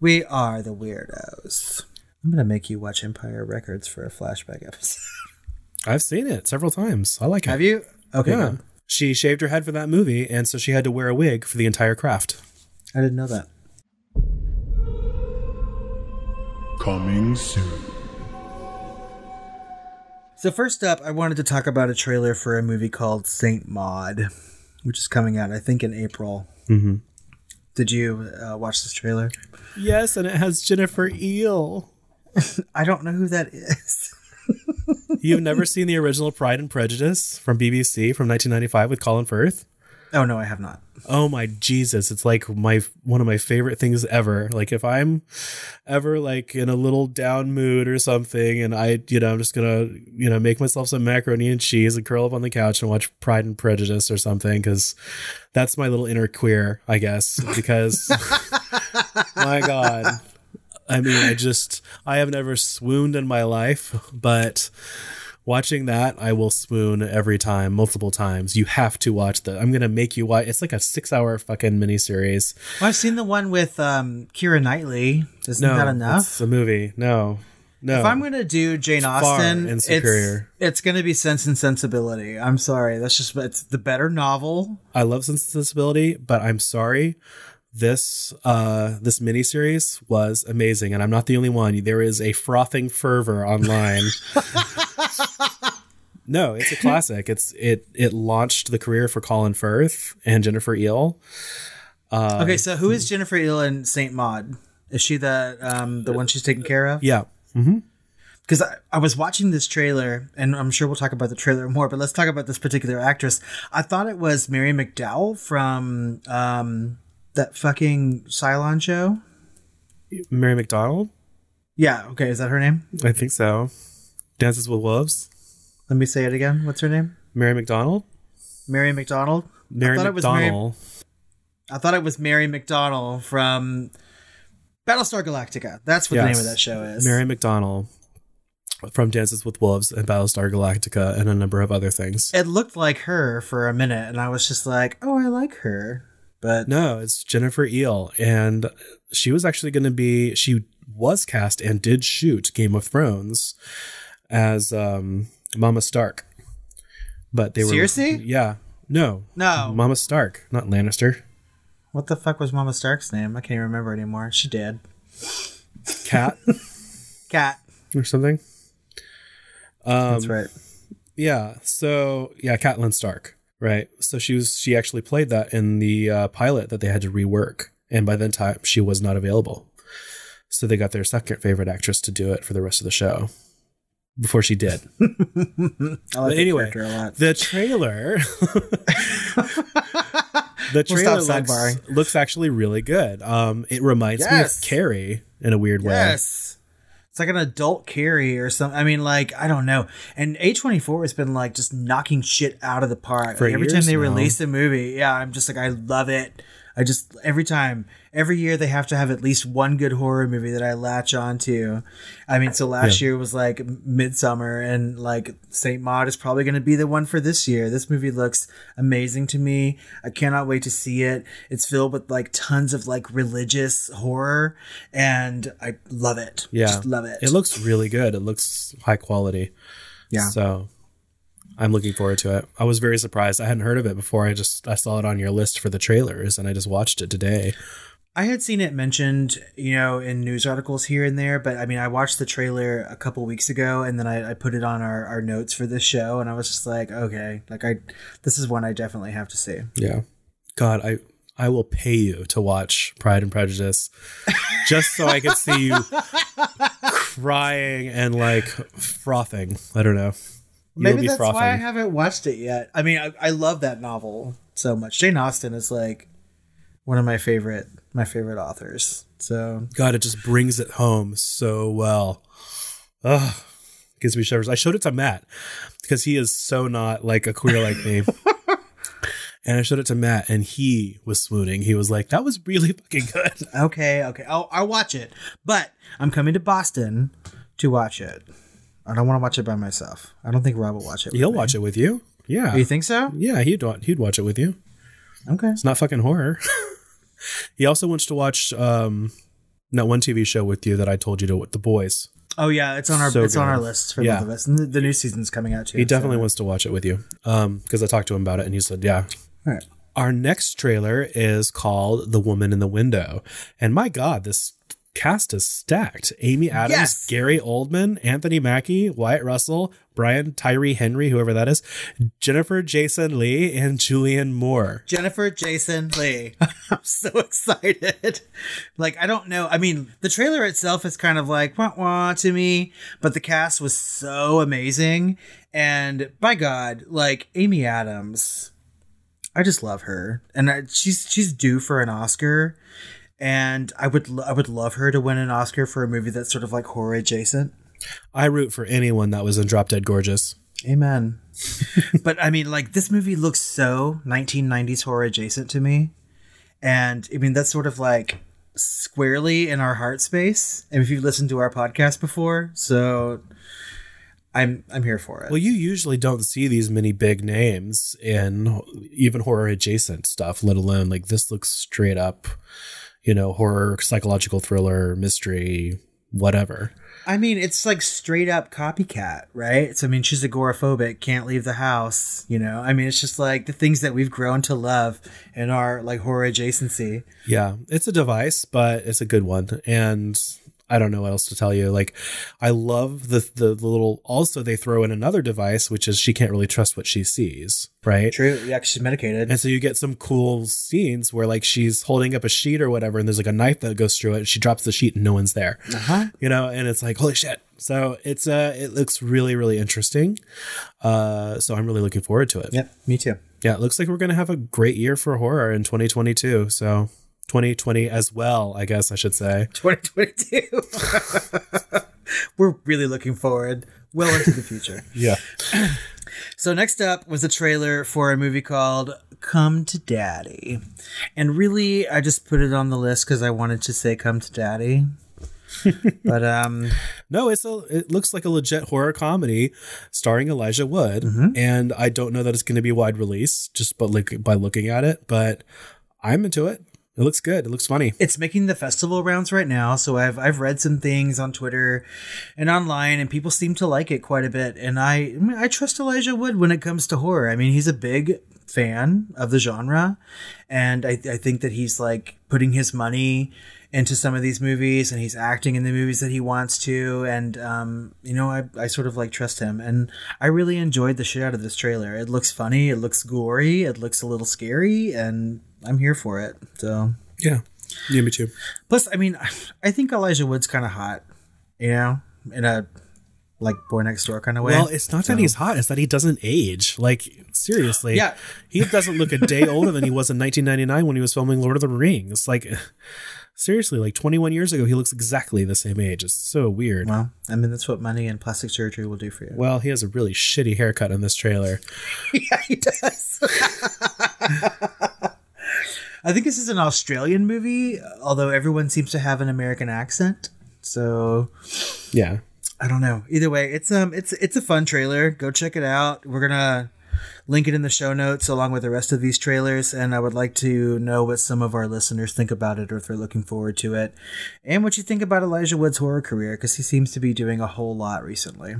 we are the weirdos. I'm gonna make you watch Empire Records for a flashback episode. [laughs] I've seen it several times. I like it. Have you? Okay. Yeah. She shaved her head for that movie, and so she had to wear a wig for the entire craft. I didn't know that. Coming soon. So first up, I wanted to talk about a trailer for a movie called Saint Maud, which is coming out, I think, in April. Mhm. Did you uh, watch this trailer? Yes, and it has Jennifer Ehle. [laughs] I don't know who that is. [laughs] You've never seen the original Pride and Prejudice from BBC from 1995 with Colin Firth? Oh no, I have not. Oh my Jesus, it's like my one of my favorite things ever. Like if I'm ever like in a little down mood or something and I, you know, I'm just going to, you know, make myself some macaroni and cheese and curl up on the couch and watch Pride and Prejudice or something cuz that's my little inner queer, I guess, [laughs] because my god. I mean, I just I have never swooned in my life, but watching that, I will swoon every time, multiple times. You have to watch that. I'm gonna make you watch. It's like a six hour fucking miniseries. Well, I've seen the one with um, Keira Knightley. Isn't No, that enough? It's a movie. No, no. If I'm gonna do Jane Austen, and it's it's gonna be Sense and Sensibility. I'm sorry, that's just it's the better novel. I love Sense and Sensibility, but I'm sorry. This uh this miniseries was amazing, and I'm not the only one. There is a frothing fervor online. [laughs] no, it's a classic. It's it it launched the career for Colin Firth and Jennifer Ehle. Uh, okay, so who is Jennifer Ehle in Saint Maud? Is she the um the one she's taking care of? Yeah. Mm-hmm because I, I was watching this trailer, and I'm sure we'll talk about the trailer more, but let's talk about this particular actress. I thought it was Mary McDowell from um, that fucking Cylon show. Mary McDonald? Yeah, okay, is that her name? I think so. Dances with Wolves? Let me say it again. What's her name? Mary McDonald? Mary McDonald. Mary I thought it was Mary- McDonald. I thought it was Mary McDonald from Battlestar Galactica. That's what the name of that show is. Mary McDonald from Dances with Wolves and Battlestar Galactica and a number of other things. it looked like her for a minute, and I was just like, "Oh, I like her," but No, it's Jennifer Ehle. And she was actually going to be, she was cast and did shoot Game of Thrones as um, Mama Stark. But they were. Seriously? Yeah. No. No. Mama Stark, not Lannister. what the fuck was Mama Stark's name? I can't even remember anymore. She did. Cat Cat. or something. Um, That's right. Yeah. So yeah, Catelyn Stark. Right. So she was she actually played that in the uh, pilot that they had to rework, and by that time she was not available. So they got their second favorite actress to do it for the rest of the show. Before she did. [laughs] I like anyway, character a lot. the trailer. [laughs] the We'll trailer stop looks, looks actually really good. Um, it reminds Yes. me of Carrie in a weird way. Yes. It's like an adult Carrie or something. I mean, like, I don't know. And A24 has been like just knocking shit out of the park. For Like, every time they release a movie, yeah, I'm just like, I love it. I just, every time, every year they have to have at least one good horror movie that I latch on to. I mean, so last year was like Midsommar, and like Saint Maud is probably going to be the one for this year. This movie looks amazing to me. I cannot wait to see it. It's filled with like tons of like religious horror, and I love it. Yeah. Just love it. It looks really good. It looks high quality. Yeah. So I'm looking forward to it. I was very surprised. I hadn't heard of it before. I just I saw it on your list for the trailers and I just watched it today. I had seen it mentioned, you know, in news articles here and there, but I mean, I watched the trailer a couple weeks ago and then I, I put it on our, our notes for this show and I was just like, okay, like I, this is one I definitely have to see. Yeah. God, I I will pay you to watch Pride and Prejudice [laughs] just so I can see you crying and like frothing. I don't know. Maybe that's frothing. why I haven't watched it yet. I mean, I, I love that novel so much. Jane Austen is like one of my favorite, my favorite authors. So God, it just brings it home so well. Ugh, gives me shivers. I showed it to Matt because he is so not like a queer like me. [laughs] and I showed it to Matt, and he was swooning. He was like, "That was really fucking good." okay, okay, I'll, I'll watch it, but I'm coming to Boston to watch it. I don't want to watch it by myself. I don't think Rob will watch it. He'll me. watch it with you. Yeah, You think so? yeah, he'd he'd watch it with you. Okay. It's not fucking horror. [laughs] he also wants to watch um that one TV show with you that I told you to with The Boys. Oh yeah, it's on our So it's on our list for Yeah. both of us. And the, the new season's coming out too. He definitely so- wants to watch it with you. Um, because I talked to him about it and he said, yeah. All right. Our next trailer is called The Woman in the Window. And my God, this cast is stacked. Amy Adams, Yes! Gary Oldman, Anthony Mackie, Wyatt Russell, Brian Tyree Henry, whoever that is, Jennifer Jason Lee, and Julianne Moore. Jennifer Jason Lee. [laughs] I'm so excited. Like, I don't know. I mean, the trailer itself is kind of like wah wah to me, but the cast was so amazing. And by God, like Amy Adams, I just love her, and I, she's she's due for an Oscar. And I would I would love her to win an Oscar for a movie that's sort of like horror adjacent. I root for anyone that was in Drop Dead Gorgeous. Amen. [laughs] but I mean, like this movie looks so 1990s horror adjacent to me, and I mean that's sort of like squarely in our heart space. And if you've listened to our podcast before, so I'm I'm here for it. Well, you usually don't see these many big names in even horror adjacent stuff, let alone like this looks straight up, you know, horror, psychological thriller, mystery, whatever. I mean, it's like straight up copycat, right? So I mean, she's agoraphobic, can't leave the house. You know, I mean, it's just like the things that we've grown to love in our like horror adjacency. Yeah, it's a device, but it's a good one. And I don't know what else to tell you. Like, I love the, the the little. Also, they throw in another device, which is she can't really trust what she sees, right? True, Yeah, she's medicated. And so you get some cool scenes where like she's holding up a sheet or whatever, and there's like a knife that goes through it. And she drops the sheet, and no one's there. Uh-huh. You know, and it's like holy shit. So it's uh, it looks really really interesting. Uh, so I'm really looking forward to it. Yeah, me too. Yeah, it looks like we're gonna have a great year for horror in 2022. So 2020 as well, I guess I should say. [laughs] 2022. [laughs] We're really looking forward well into the future. [laughs] Yeah. [clears throat] So next up was a trailer for a movie called Come to Daddy. And really I just put it on the list cuz I wanted to say Come to Daddy. but um No, it's a. It looks like a legit horror comedy starring Elijah Wood, and I don't know that it's going to be wide release just but like by looking at it, but I'm into it. It looks good. It looks funny. it's making the festival rounds right now, so I've I've read some things on Twitter and online, and people seem to like it quite a bit. And I I, mean, I trust Elijah Wood when it comes to horror. I mean, he's a big fan of the genre, and I I think that he's like putting his money into some of these movies, and he's acting in the movies that he wants to, and um, you know, I I sort of like trust him, and I really enjoyed the shit out of this trailer. It looks funny, it looks gory, it looks a little scary, and I'm here for it. So. Yeah, yeah, me too. Plus, I mean, I think Elijah Wood's kind of hot, you know, in a like boy next door kind of way. Well, it's not that he's hot; it's that he doesn't age. Like seriously, Yeah. he doesn't look a day older than he was in 1999 when he was filming Lord of the Rings. Like seriously, like 21 years ago, he looks exactly the same age. It's so weird. well, I mean, that's what money and plastic surgery will do for you. Well, he has a really shitty haircut in this trailer. [laughs] yeah, he does. [laughs] I think this is an Australian movie, although everyone seems to have an American accent. So Yeah, I don't know. Either way, it's um it's it's a fun trailer. Go check it out. We're gonna link it in the show notes along with the rest of these trailers, and I would like to know what some of our listeners think about it or if they're looking forward to it. And what you think about Elijah Wood's horror career, because he seems to be doing a whole lot recently.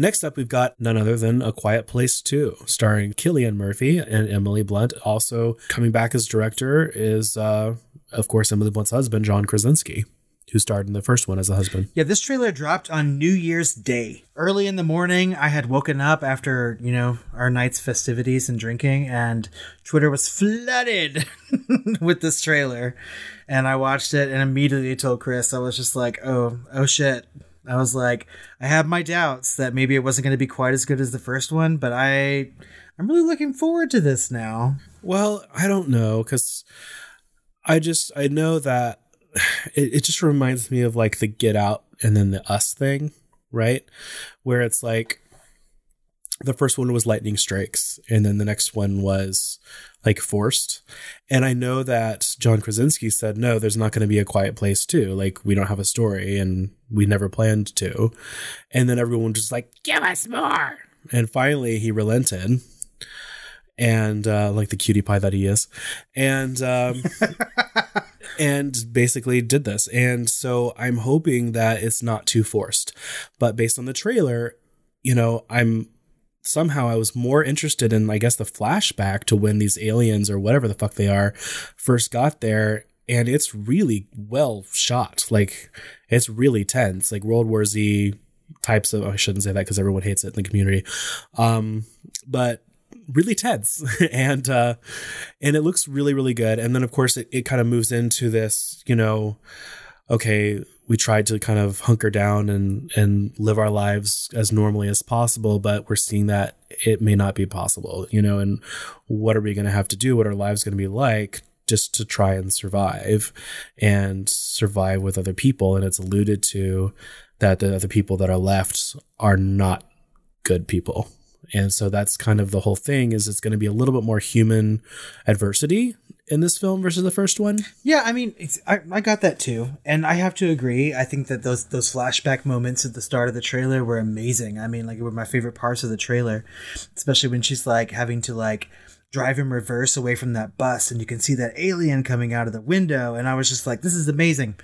Next up, we've got none other than A Quiet Place 2, starring Cillian Murphy and Emily Blunt. Also coming back as director is, uh, of course, Emily Blunt's husband, John Krasinski, who starred in the first one as a husband. Yeah, this trailer dropped on New Year's Day. Early in the morning, I had woken up after, you know, our night's festivities and drinking, and Twitter was flooded [laughs] with this trailer. And I watched it and immediately told Chris, I was just like, oh, oh shit. I was like, I have my doubts that maybe it wasn't going to be quite as good as the first one, but I, I'm really looking forward to this now. Well, I don't know, because I just, I know that [sighs] it, it just reminds me of like the Get Out and then the Us thing, right? Where it's like, the first one was lightning strikes and then the next one was like forced. And i know that john krasinski said no there's not going to be a quiet place too. Like we don't have a story and we never planned to. And then everyone was just like give us more. And finally he relented. And uh like the cutie pie that he is. And um [laughs] and basically did this. And so i'm hoping that it's not too forced. But based on the trailer you know i'm somehow I was more interested in, I guess, the flashback to when these aliens or whatever the fuck they are first got there and it's really well shot. Like it's really tense, like World War Z types of. Oh, I shouldn't say that because everyone hates it in the community. Um, but really tense [laughs] and uh and it looks really really good and then of course it, it kind of moves into this you know okay we tried to kind of hunker down and and live our lives as normally as possible but we're seeing that it may not be possible you know and what are we going to have to do? What are lives going to be like just to try and survive and survive with other people? And it's alluded to that the other people that are left are not good people. And so that's kind of the whole thing is it's going to be a little bit more human adversity in this film versus the first one Yeah, I mean, I, I got that too, and I have to agree. I think that those those flashback moments at the start of the trailer were amazing. I mean, like, it were my favorite parts of the trailer, especially when she's like having to like drive in reverse away from that bus, and you can see that alien coming out of the window, and I was just like, this is amazing.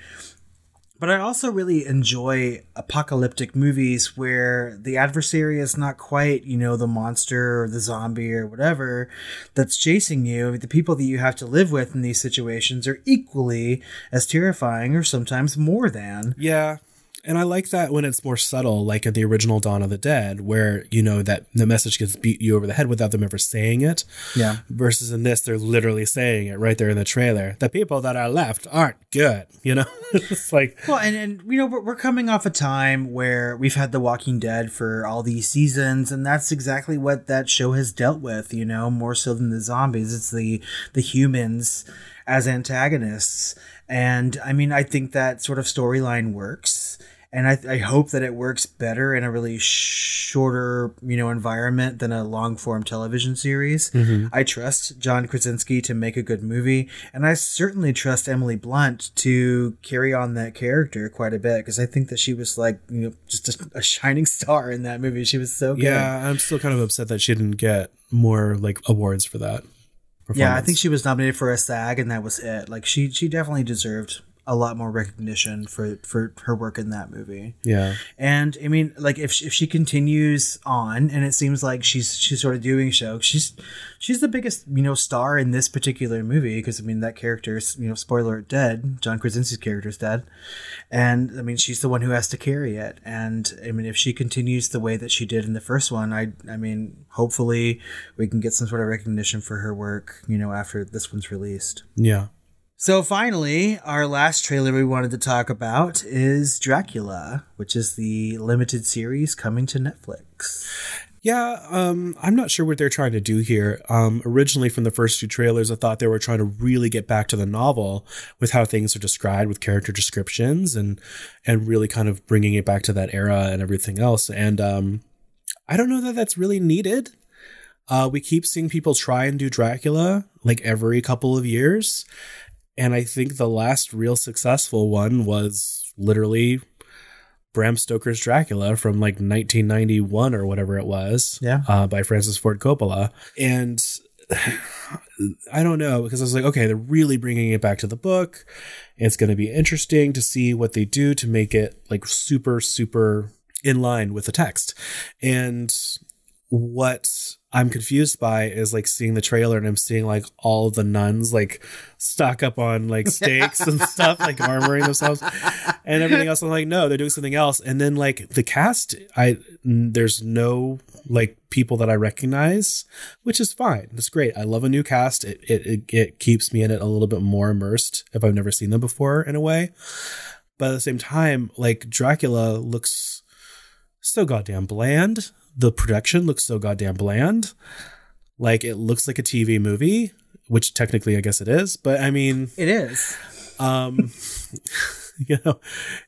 But I also really enjoy apocalyptic movies where the adversary is not quite, you know, the monster or the zombie or whatever that's chasing you. The people that you have to live with in these situations are equally as terrifying or sometimes more than. Yeah. And I like that when it's more subtle, like in the original Dawn of the Dead, where you know that the message gets beat you over the head without them ever saying it. Yeah. Versus in this, they're literally saying it right there in the trailer. The people that are left aren't good. You know, [laughs] it's like Well, and, and you know, we're, we're coming off a time where we've had The Walking Dead for all these seasons, and that's exactly what that show has dealt with, you know, more so than the zombies. It's the the humans as antagonists. And I mean, I think that sort of storyline works. And I, I hope that it works better in a really shorter, you know, environment than a long form television series. Mm-hmm. I trust John Krasinski to make a good movie, and I certainly trust Emily Blunt to carry on that character quite a bit because I think that she was like, you know, just a, a shining [laughs] star in that movie. She was so good. yeah, I'm still kind of upset that she didn't get more like awards for that. Yeah, I think she was nominated for a SAG, and that was it. Like she, she definitely deserved a lot more recognition for for her work in that movie. Yeah. And I mean, like if she, if she continues on, and it seems like she's she's sort of doing show, she's she's the biggest you know star in this particular movie because I mean that character is you know spoiler dead. John Krasinski's character is dead, and I mean she's the one who has to carry it. And I mean if she continues the way that she did in the first one, I I mean hopefully we can get some sort of recognition for her work you know after this one's released. Yeah. So finally, our last trailer we wanted to talk about is Dracula, which is the limited series coming to Netflix. Yeah, um, I'm not sure what they're trying to do here. Um, originally, from the first two trailers, I thought they were trying to really get back to the novel with how things are described, with character descriptions, and and really kind of bringing it back to that era and everything else. And um, I don't know that that's really needed. Uh, we keep seeing people try and do Dracula like every couple of years, and I think the last real successful one was literally Bram Stoker's Dracula from like 1991 or whatever it was. Yeah. Uh, by Francis Ford Coppola. And [sighs] I don't know because I was like, okay, they're really bringing it back to the book. It's going to be interesting to see what they do to make it like super, super in line with the text. And what I'm confused by is like seeing the trailer and I'm seeing like all the nuns like stock up on like [laughs] stakes and stuff, like armoring themselves and everything else. I'm like, no, they're doing something else. And then like the cast, I there's no like people that I recognize, which is fine. It's great. I love a new cast. It it it, it keeps me in it a little bit more immersed if I've never seen them before in a way. But at the same time, like Dracula looks so goddamn bland. The production looks so goddamn bland. Like it looks like a TV movie, which technically I guess it is, but I mean, It is. um [laughs] you know,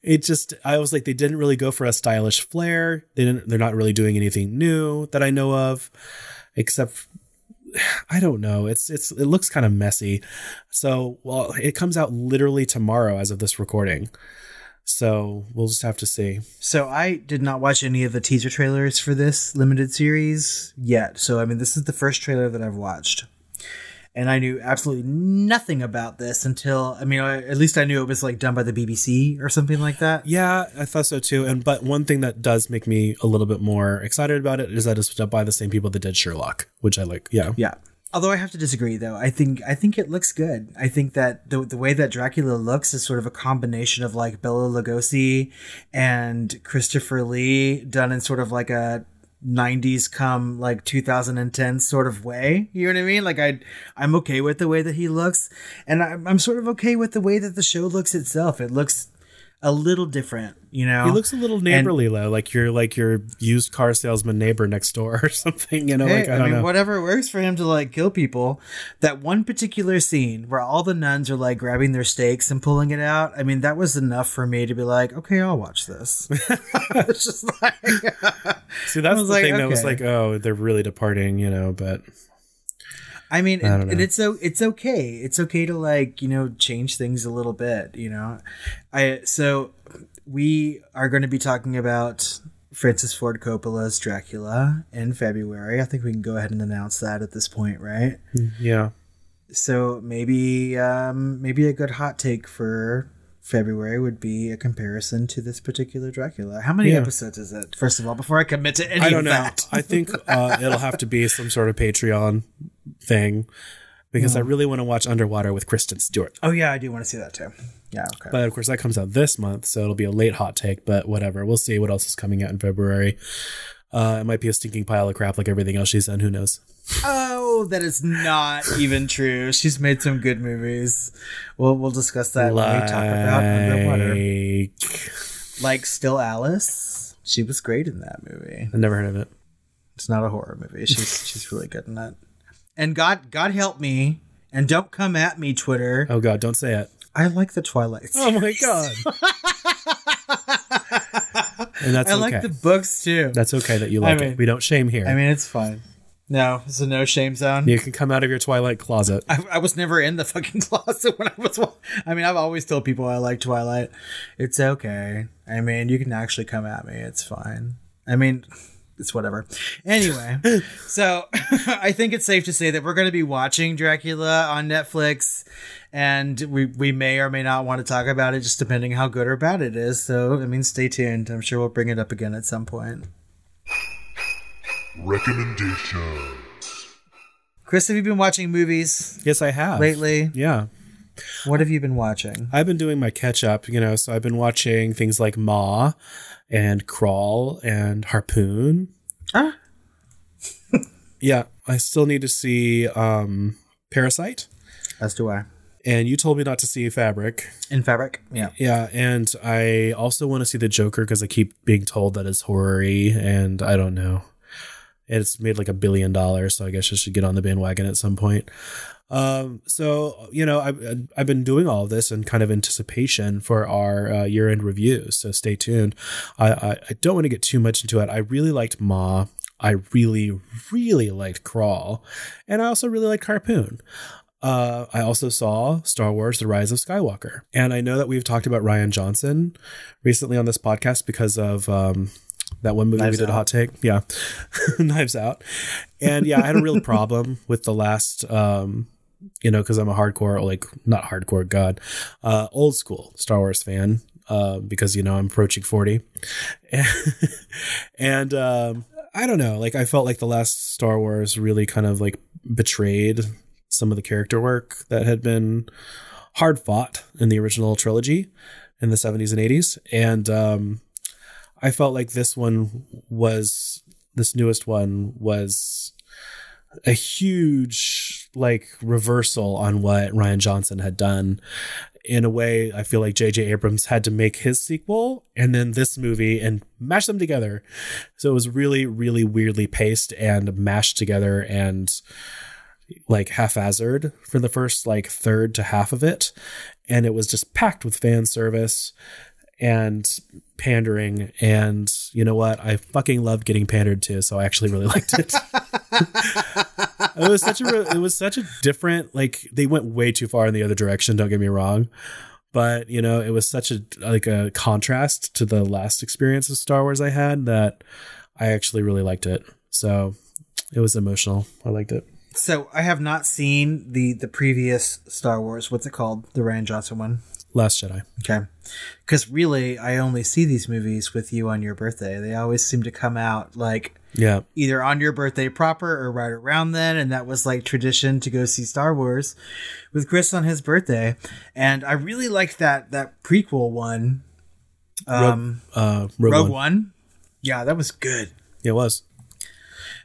it just I was like they didn't really go for a stylish flair. They didn't they're not really doing anything new that I know of except I don't know. It's it's it looks kind of messy. So, well, it comes out literally tomorrow as of this recording. So, we'll just have to see. So I did not watch any of the teaser trailers for this limited series yet. So I mean, this is the first trailer that I've watched. And I knew absolutely nothing about this until I mean, I, at least I knew it was like done by the BBC or something like that. Yeah, I thought so too. And but one thing that does make me a little bit more excited about it is that it's done by the same people that did Sherlock, which I like. Yeah. Yeah. Although I have to disagree, though, I think I think it looks good. I think that the the way that Dracula looks is sort of a combination of like Bela Lugosi and Christopher Lee done in sort of like a 90s come like 2010 sort of way. You know what i mean? Like i i'm okay with the way that he looks. And I'm, I'm sort of okay with the way that the show looks itself. It looks a little different, you know. He looks a little neighborly though, like your like your used car salesman neighbor next door or [laughs] something. You know, Hey, like I I, don't mean, know. whatever works for him to like kill people. That one particular scene where all the nuns are like grabbing their stakes and pulling it out. I mean, that was enough for me to be like, okay, I'll watch this. [laughs] [laughs] it's just like, See, that's the was like, thing that was like, oh, they're really departing, you know. But I mean, I and, and it's so it's okay. It's okay to like you know change things a little bit. You know, I so we are going to be talking about Francis Ford Coppola's Dracula in February. I think we can go ahead and announce that at this point, right? yeah, So maybe um, maybe a good hot take for February would be a comparison to this particular Dracula. How many Yeah. episodes is it? First of all, before I commit to any I don't of know. that. I think [laughs] uh, it'll have to be some sort of Patreon thing because I really want to watch Underwater with Kristen Stewart. Oh yeah, I do want to see that too. Yeah, okay. But of course, that comes out this month, so it'll be a late hot take. But whatever, we'll see what else is coming out in February. Uh, it might be a stinking pile of crap like everything else she's done. Who knows? Oh, that is not even true. She's made some good movies. We'll we'll discuss that when we talk about Underwater. Like- Like Still Alice. She was great in that movie. I've never heard of it. It's not a horror movie. She's [laughs] she's really good in that. And God God help me and don't come at me, Twitter. Oh God, don't say it. I like the Twilight. Oh my God. [laughs] and that's I okay. like the books too. that's okay that you like mean- it. We don't shame here. I mean, it's fine. No, it's a no shame zone. you can come out of your Twilight closet. I, I was never in the fucking [laughs] closet when I was. I mean, I've always told people I like Twilight. It's okay. I mean, you can actually come at me. It's fine. I mean, it's whatever. Anyway, [laughs] so [laughs] I think it's safe to say that we're going to be watching Dracula on Netflix, and we we may or may not want to talk about it, just depending how good or bad it is. So, I mean, stay tuned. I'm sure we'll bring it up again at some point. Recommendations. Chris, have you been watching movies Yes, I have. lately? Yeah. What have you been watching? I've been doing my catch up, you know, so I've been watching things like Ma and Crawl and Harpoon. Ah. [laughs] Yeah, I still need to see um Parasite. As do I. And you told me not to see Fabric. In fabric, yeah. Yeah, and I also want to see the Joker because I keep being told that it's horror-y, and I don't know. It's made like a billion dollars, so I guess I should get on the bandwagon at some point. Um, so you know, I've I've been doing all of this in kind of anticipation for our uh, year-end review. So stay tuned. I, I I don't want to get too much into it. I really liked Ma. I really really liked Crawl, and I also really liked Harpoon. Uh, I also saw Star Wars: The Rise of Skywalker, and I know that we've talked about Rian Johnson recently on this podcast because of um, that one movie Knives we did a Out. hot take. Yeah, [laughs] Knives Out, and yeah, I had a real [laughs] problem with the last. Um, you know, because I'm a hardcore, like not hardcore, God, uh, old school Star Wars fan. Uh, because you know I'm approaching forty, [laughs] and um, I don't know. Like I felt like the last Star Wars really kind of like betrayed some of the character work that had been hard fought in the original trilogy in the 70s and 80s and um i felt like this one was this newest one was a huge like reversal on what Rian Johnson had done. In a way i feel like jj abrams had to make his sequel and then this movie and mash them together. So it was really really weirdly paced and mashed together and like haphazard for the first like third to half of it. And it was just packed with fan service and pandering. And you know what? I fucking loved getting pandered to so i actually really liked it [laughs] [laughs] it was such a it was such a different like they went way too far in the other direction don't get me wrong but you know it was such a like a contrast to the last experience of star wars i had that i actually really liked it so it was emotional i liked it So I have not seen the the previous Star Wars. What's it called? The Rian Johnson one. Last Jedi. Okay. Because really, I only see these movies with you on your birthday. They always seem to come out like Yeah. either on your birthday proper or right around then. And that was like tradition to go see Star Wars with Chris on his birthday. And I really liked that, that prequel one. Um, Uh, Rogue, Rogue One. One. Yeah, that was good. Yeah, it was.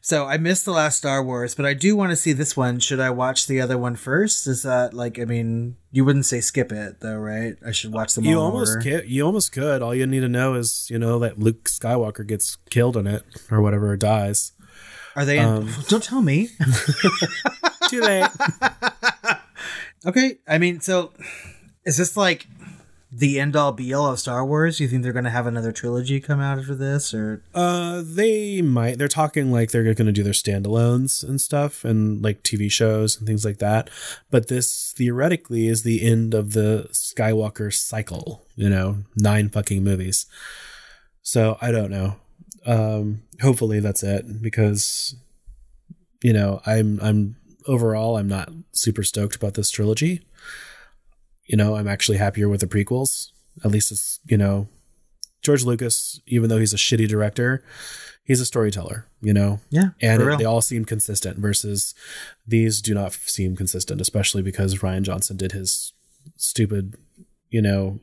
So I missed the last Star Wars, but I do want to see this one. Should I watch the other one first? Is that like I mean, you wouldn't say skip it though, right? I should watch them You almost ca- you almost could. All you need to know is you know that Luke Skywalker gets killed in it or whatever, or dies. Are they? In, um, [laughs] don't tell me. [laughs] [laughs] Too late. okay, I mean, so is this like the end all be all of Star Wars? You think they're going to have another trilogy come out after this, or Uh, they might. They're talking like they're going to do their standalones and stuff, and like TV shows and things like that. But this theoretically is the end of the Skywalker cycle. You know, nine fucking movies. So I don't know. Um, hopefully that's it because you know I'm I'm overall I'm not super stoked about this trilogy. You know, I'm actually happier with the prequels. At least it's you know George Lucas, even though he's a shitty director, he's a storyteller, you know? yeah, And it- they all seem consistent versus these do not seem consistent, especially because Rian Johnson did his stupid, you know,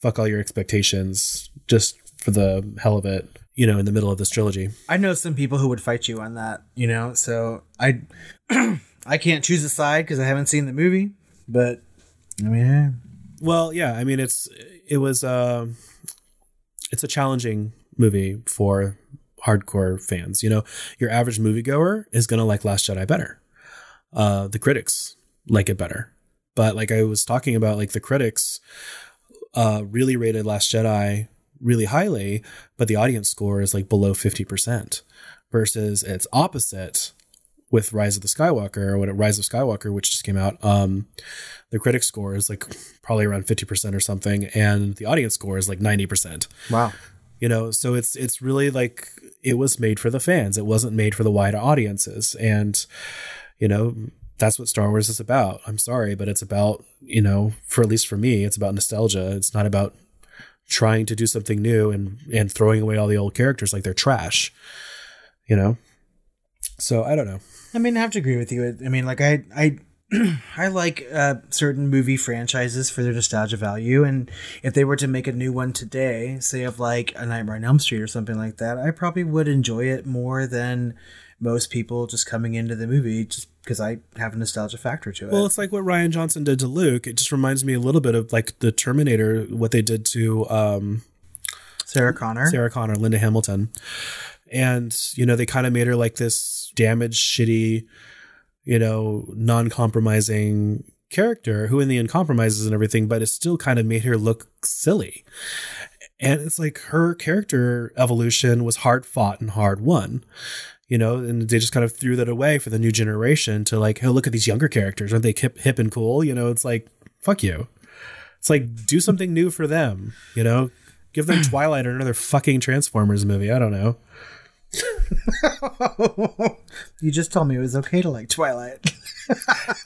fuck all your expectations just for the hell of it, you know, in the middle of this trilogy. I know some people who would fight you on that, you know. So I, [clears throat] I can't choose a side because I haven't seen the movie. But I mean. Well, yeah, I mean it's it was uh, it's a challenging movie for hardcore fans. You know, your average moviegoer is gonna like Last Jedi better. Uh, the critics like it better, but like I was talking about, like the critics uh, really rated Last Jedi really highly, but the audience score is like below fifty percent, versus its opposite with Rise of the Skywalker or what Rise of Skywalker, which just came out. Um, the critic score is like probably around 50% or something and the audience score is like 90% wow. you know so it's it's really like it was made for the fans. It wasn't made for the wider audiences. And you know that's what star wars is about. I'm sorry but it's about you know for at least for me it's about nostalgia. It's not about trying to do something new and and throwing away all the old characters like they're trash you know? So i don't know I mean, I have to agree with you. I mean, like I, I, [clears throat] I like uh, certain movie franchises for their nostalgia value, and if they were to make a new one today, say of like a Nightmare on Elm Street or something like that, I probably would enjoy it more than most people just coming into the movie just because I have a nostalgia factor to it. Well, it's like what Rian Johnson did to Luke. It just reminds me a little bit of like the Terminator, what they did to um, Sarah Connor. Sarah Connor, Linda Hamilton. And, you know, they kind of made her like this damaged, shitty, you know, non compromising character who in the end compromises and everything, but it still kind of made her look silly. And it's like her character evolution was hard fought and hard won. You know, and they just kind of threw that away for the new generation to like, oh, look at these younger characters. Aren't they hip, hip and cool? You know, it's like, fuck you. It's like, do something new for them, you know? Give them [clears throat] Twilight or another fucking Transformers movie. I don't know. [laughs] you just told me it was okay to like Twilight. [laughs]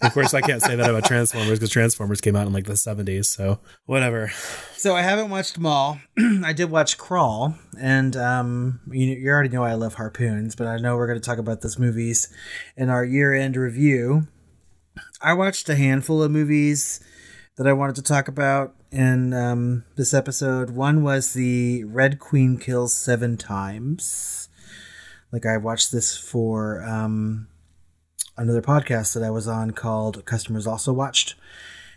Of course, I can't say that about Transformers because Transformers came out in like the 70s. So, whatever. So I haven't watched them all. [clears throat] I did watch Crawl, and um, you, you already know I love harpoons, but I know we're going to talk about those movies in our year-end review. I watched a handful of movies that I wanted to talk about in um, this episode. One was the Red Queen Kills Seven Times. Like I watched this for um, another podcast that I was on called Customers Also Watched.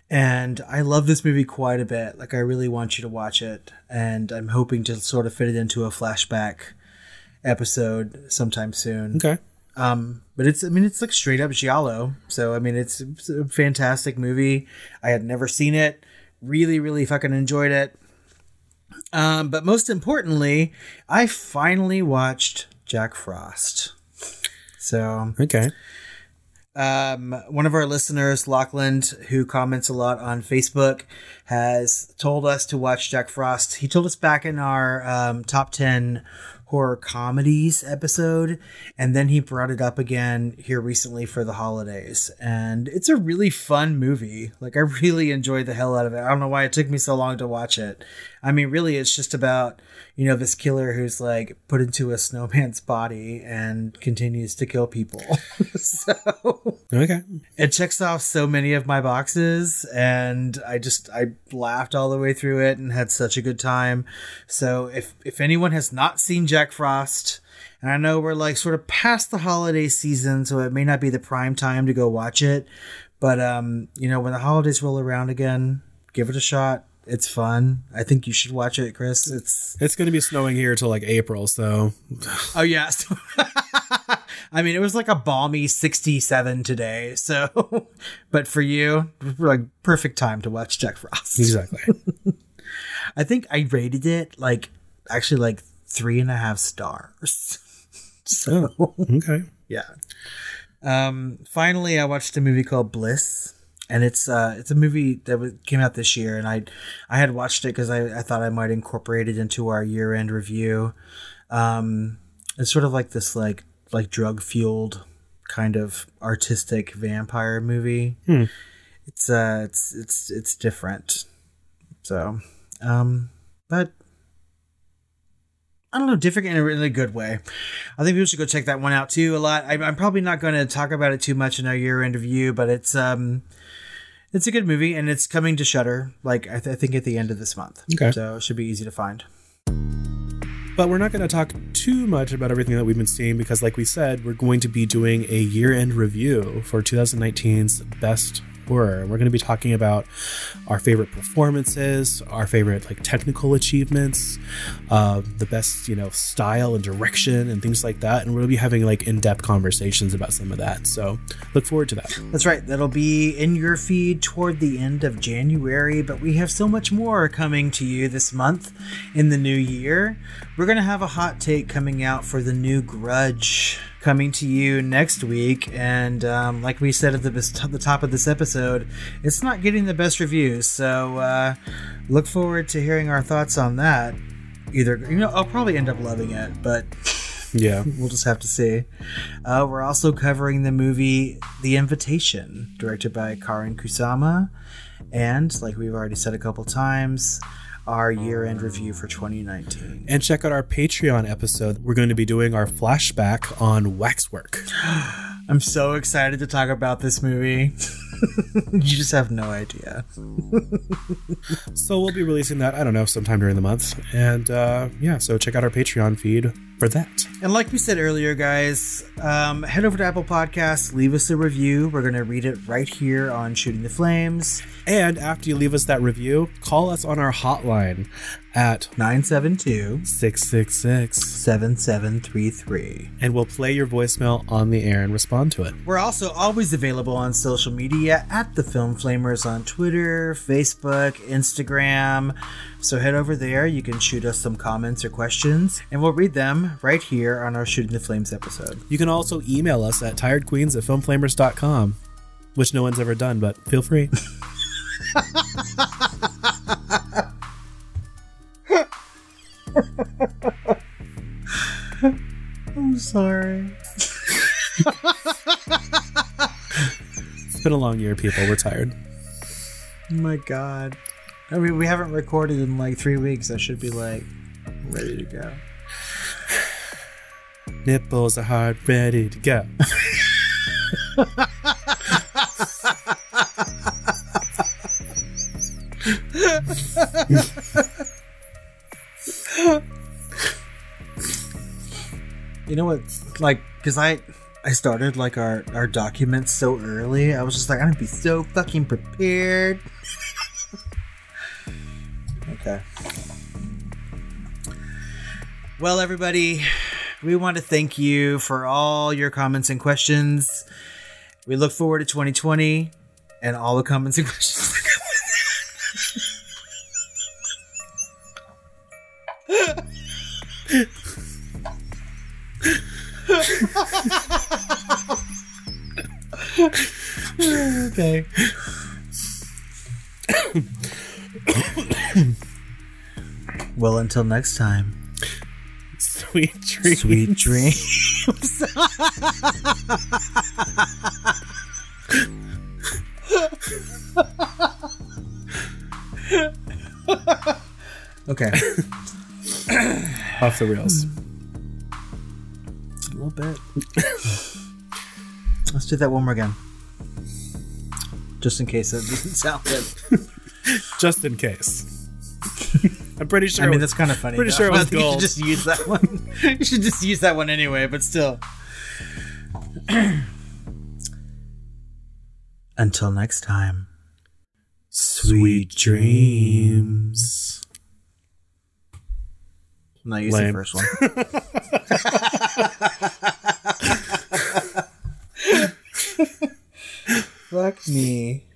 And I love this movie quite a bit. Like, I really want you to watch it. And I'm hoping to sort of fit it into a flashback episode sometime soon. Okay. Um, but it's, I mean, it's like straight up Giallo. So, I mean, it's, it's a fantastic movie. I had never seen it. Really, really fucking enjoyed it. Um, but most importantly, I finally watched Jack Frost. So, Okay. um, one of our listeners, Lachlan, who comments a lot on Facebook, has told us to watch Jack Frost. He told us back in our um, top 10 horror comedies episode, and then he brought it up again here recently for the holidays. And it's a really fun movie. Like I really enjoyed the hell out of it. I don't know why it took me so long to watch it. I mean, really, it's just about you know this killer who's like put into a snowman's body and continues to kill people. [laughs] so Okay. it checks off so many of my boxes and i just i laughed all the way through it and had such a good time so if if anyone has not seen jack frost and i know we're like sort of past the holiday season so it may not be the prime time to go watch it but um you know when the holidays roll around again give it a shot it's fun i think you should watch it chris it's It's going to be snowing here till like April, so [laughs] Oh yeah. So- [laughs] I mean, it was like a balmy 67 today. So, [laughs] but for you, like perfect time to watch Jack Frost. exactly. I think I rated it like actually like three and a half stars. So okay. yeah. Um, finally, I watched a movie called Bliss, and it's uh, it's a movie that came out this year, and I I had watched it because I, I thought I might incorporate it into our year end review. Um, it's sort of like this like like drug fueled kind of artistic vampire movie. It's uh it's it's it's different. So, um, but I don't know, different in a really good way. I think people should go check that one out too. A lot. I, I'm probably not going to talk about it too much in our year end review, but it's um, it's a good movie and it's coming to Shudder. Like I, th- I think at the end of this month. Okay. So it should be easy to find. But we're not going to talk too much about everything that we've been seeing because, like we said, we're going to be doing a year end review for 2019's best horror. We're going to be talking about our favorite performances, our favorite like technical achievements, uh, the best you know style and direction and things like that. And we'll be having like in depth conversations about some of that. So look forward to that. That's right. That'll be in your feed toward the end of January, but we have so much more coming to you this month in the new year. We're going to have a hot take coming out for the new Grudge coming to you next week. And um, like we said at the, the top of this episode, it's not getting the best reviews. So uh, look forward to hearing our thoughts on that. Either, you know, I'll probably end up loving it, but [laughs] Yeah. we'll just have to see. Uh, we're also covering the movie The Invitation, directed by Karyn Kusama, and like we've already said a couple times, our year-end review for 2019. And check out our Patreon episode. We're going to be doing our flashback on waxwork. [gasps] I'm so excited to talk about this movie. [laughs] you just have no idea. So we'll be releasing that, I don't know, sometime during the month. And uh, yeah, so check out our Patreon feed for that. And like we said earlier, guys, um, head over to Apple Podcasts, leave us a review. We're going to read it right here on Shooting the Flames. And after you leave us that review, call us on our hotline at 972 666 7733. and we'll play your voicemail on the air and respond to it. We're also always available on social media at the Film Flamers on Twitter, Facebook, Instagram. So head over there. You can shoot us some comments or questions, and we'll read them right here on our Shooting the Flames episode. You can also email us at tiredqueens at filmflamers.com, which no one's ever done, but feel free. [laughs] [laughs] I'm sorry. It's been a long year, people. We're tired. Oh my god. I mean, we haven't recorded in like three weeks. I should be like ready to go. [sighs] Nipples are hard, ready to go. [laughs] know what? Like, cause I, I started like our our documents so early. I was just like, I'm gonna be so fucking prepared. [laughs] okay. Well, everybody, we want to thank you for all your comments and questions. We look forward to 2020 and all the comments and [laughs] questions. It. okay. well, until next time. Sweet dreams. Sweet dreams. okay, [laughs] Off the rails. a little bit. Let's do that one more again, just in case that doesn't [laughs] sound good. Just in case. I'm pretty sure. I mean, that's kind of funny. pretty though. sure it I was think [laughs] You gold. should just use that one. [laughs] you should just use that one anyway. But still. [clears throat] Until next time. sweet dreams. No, you say Lame. first one. Fuck me.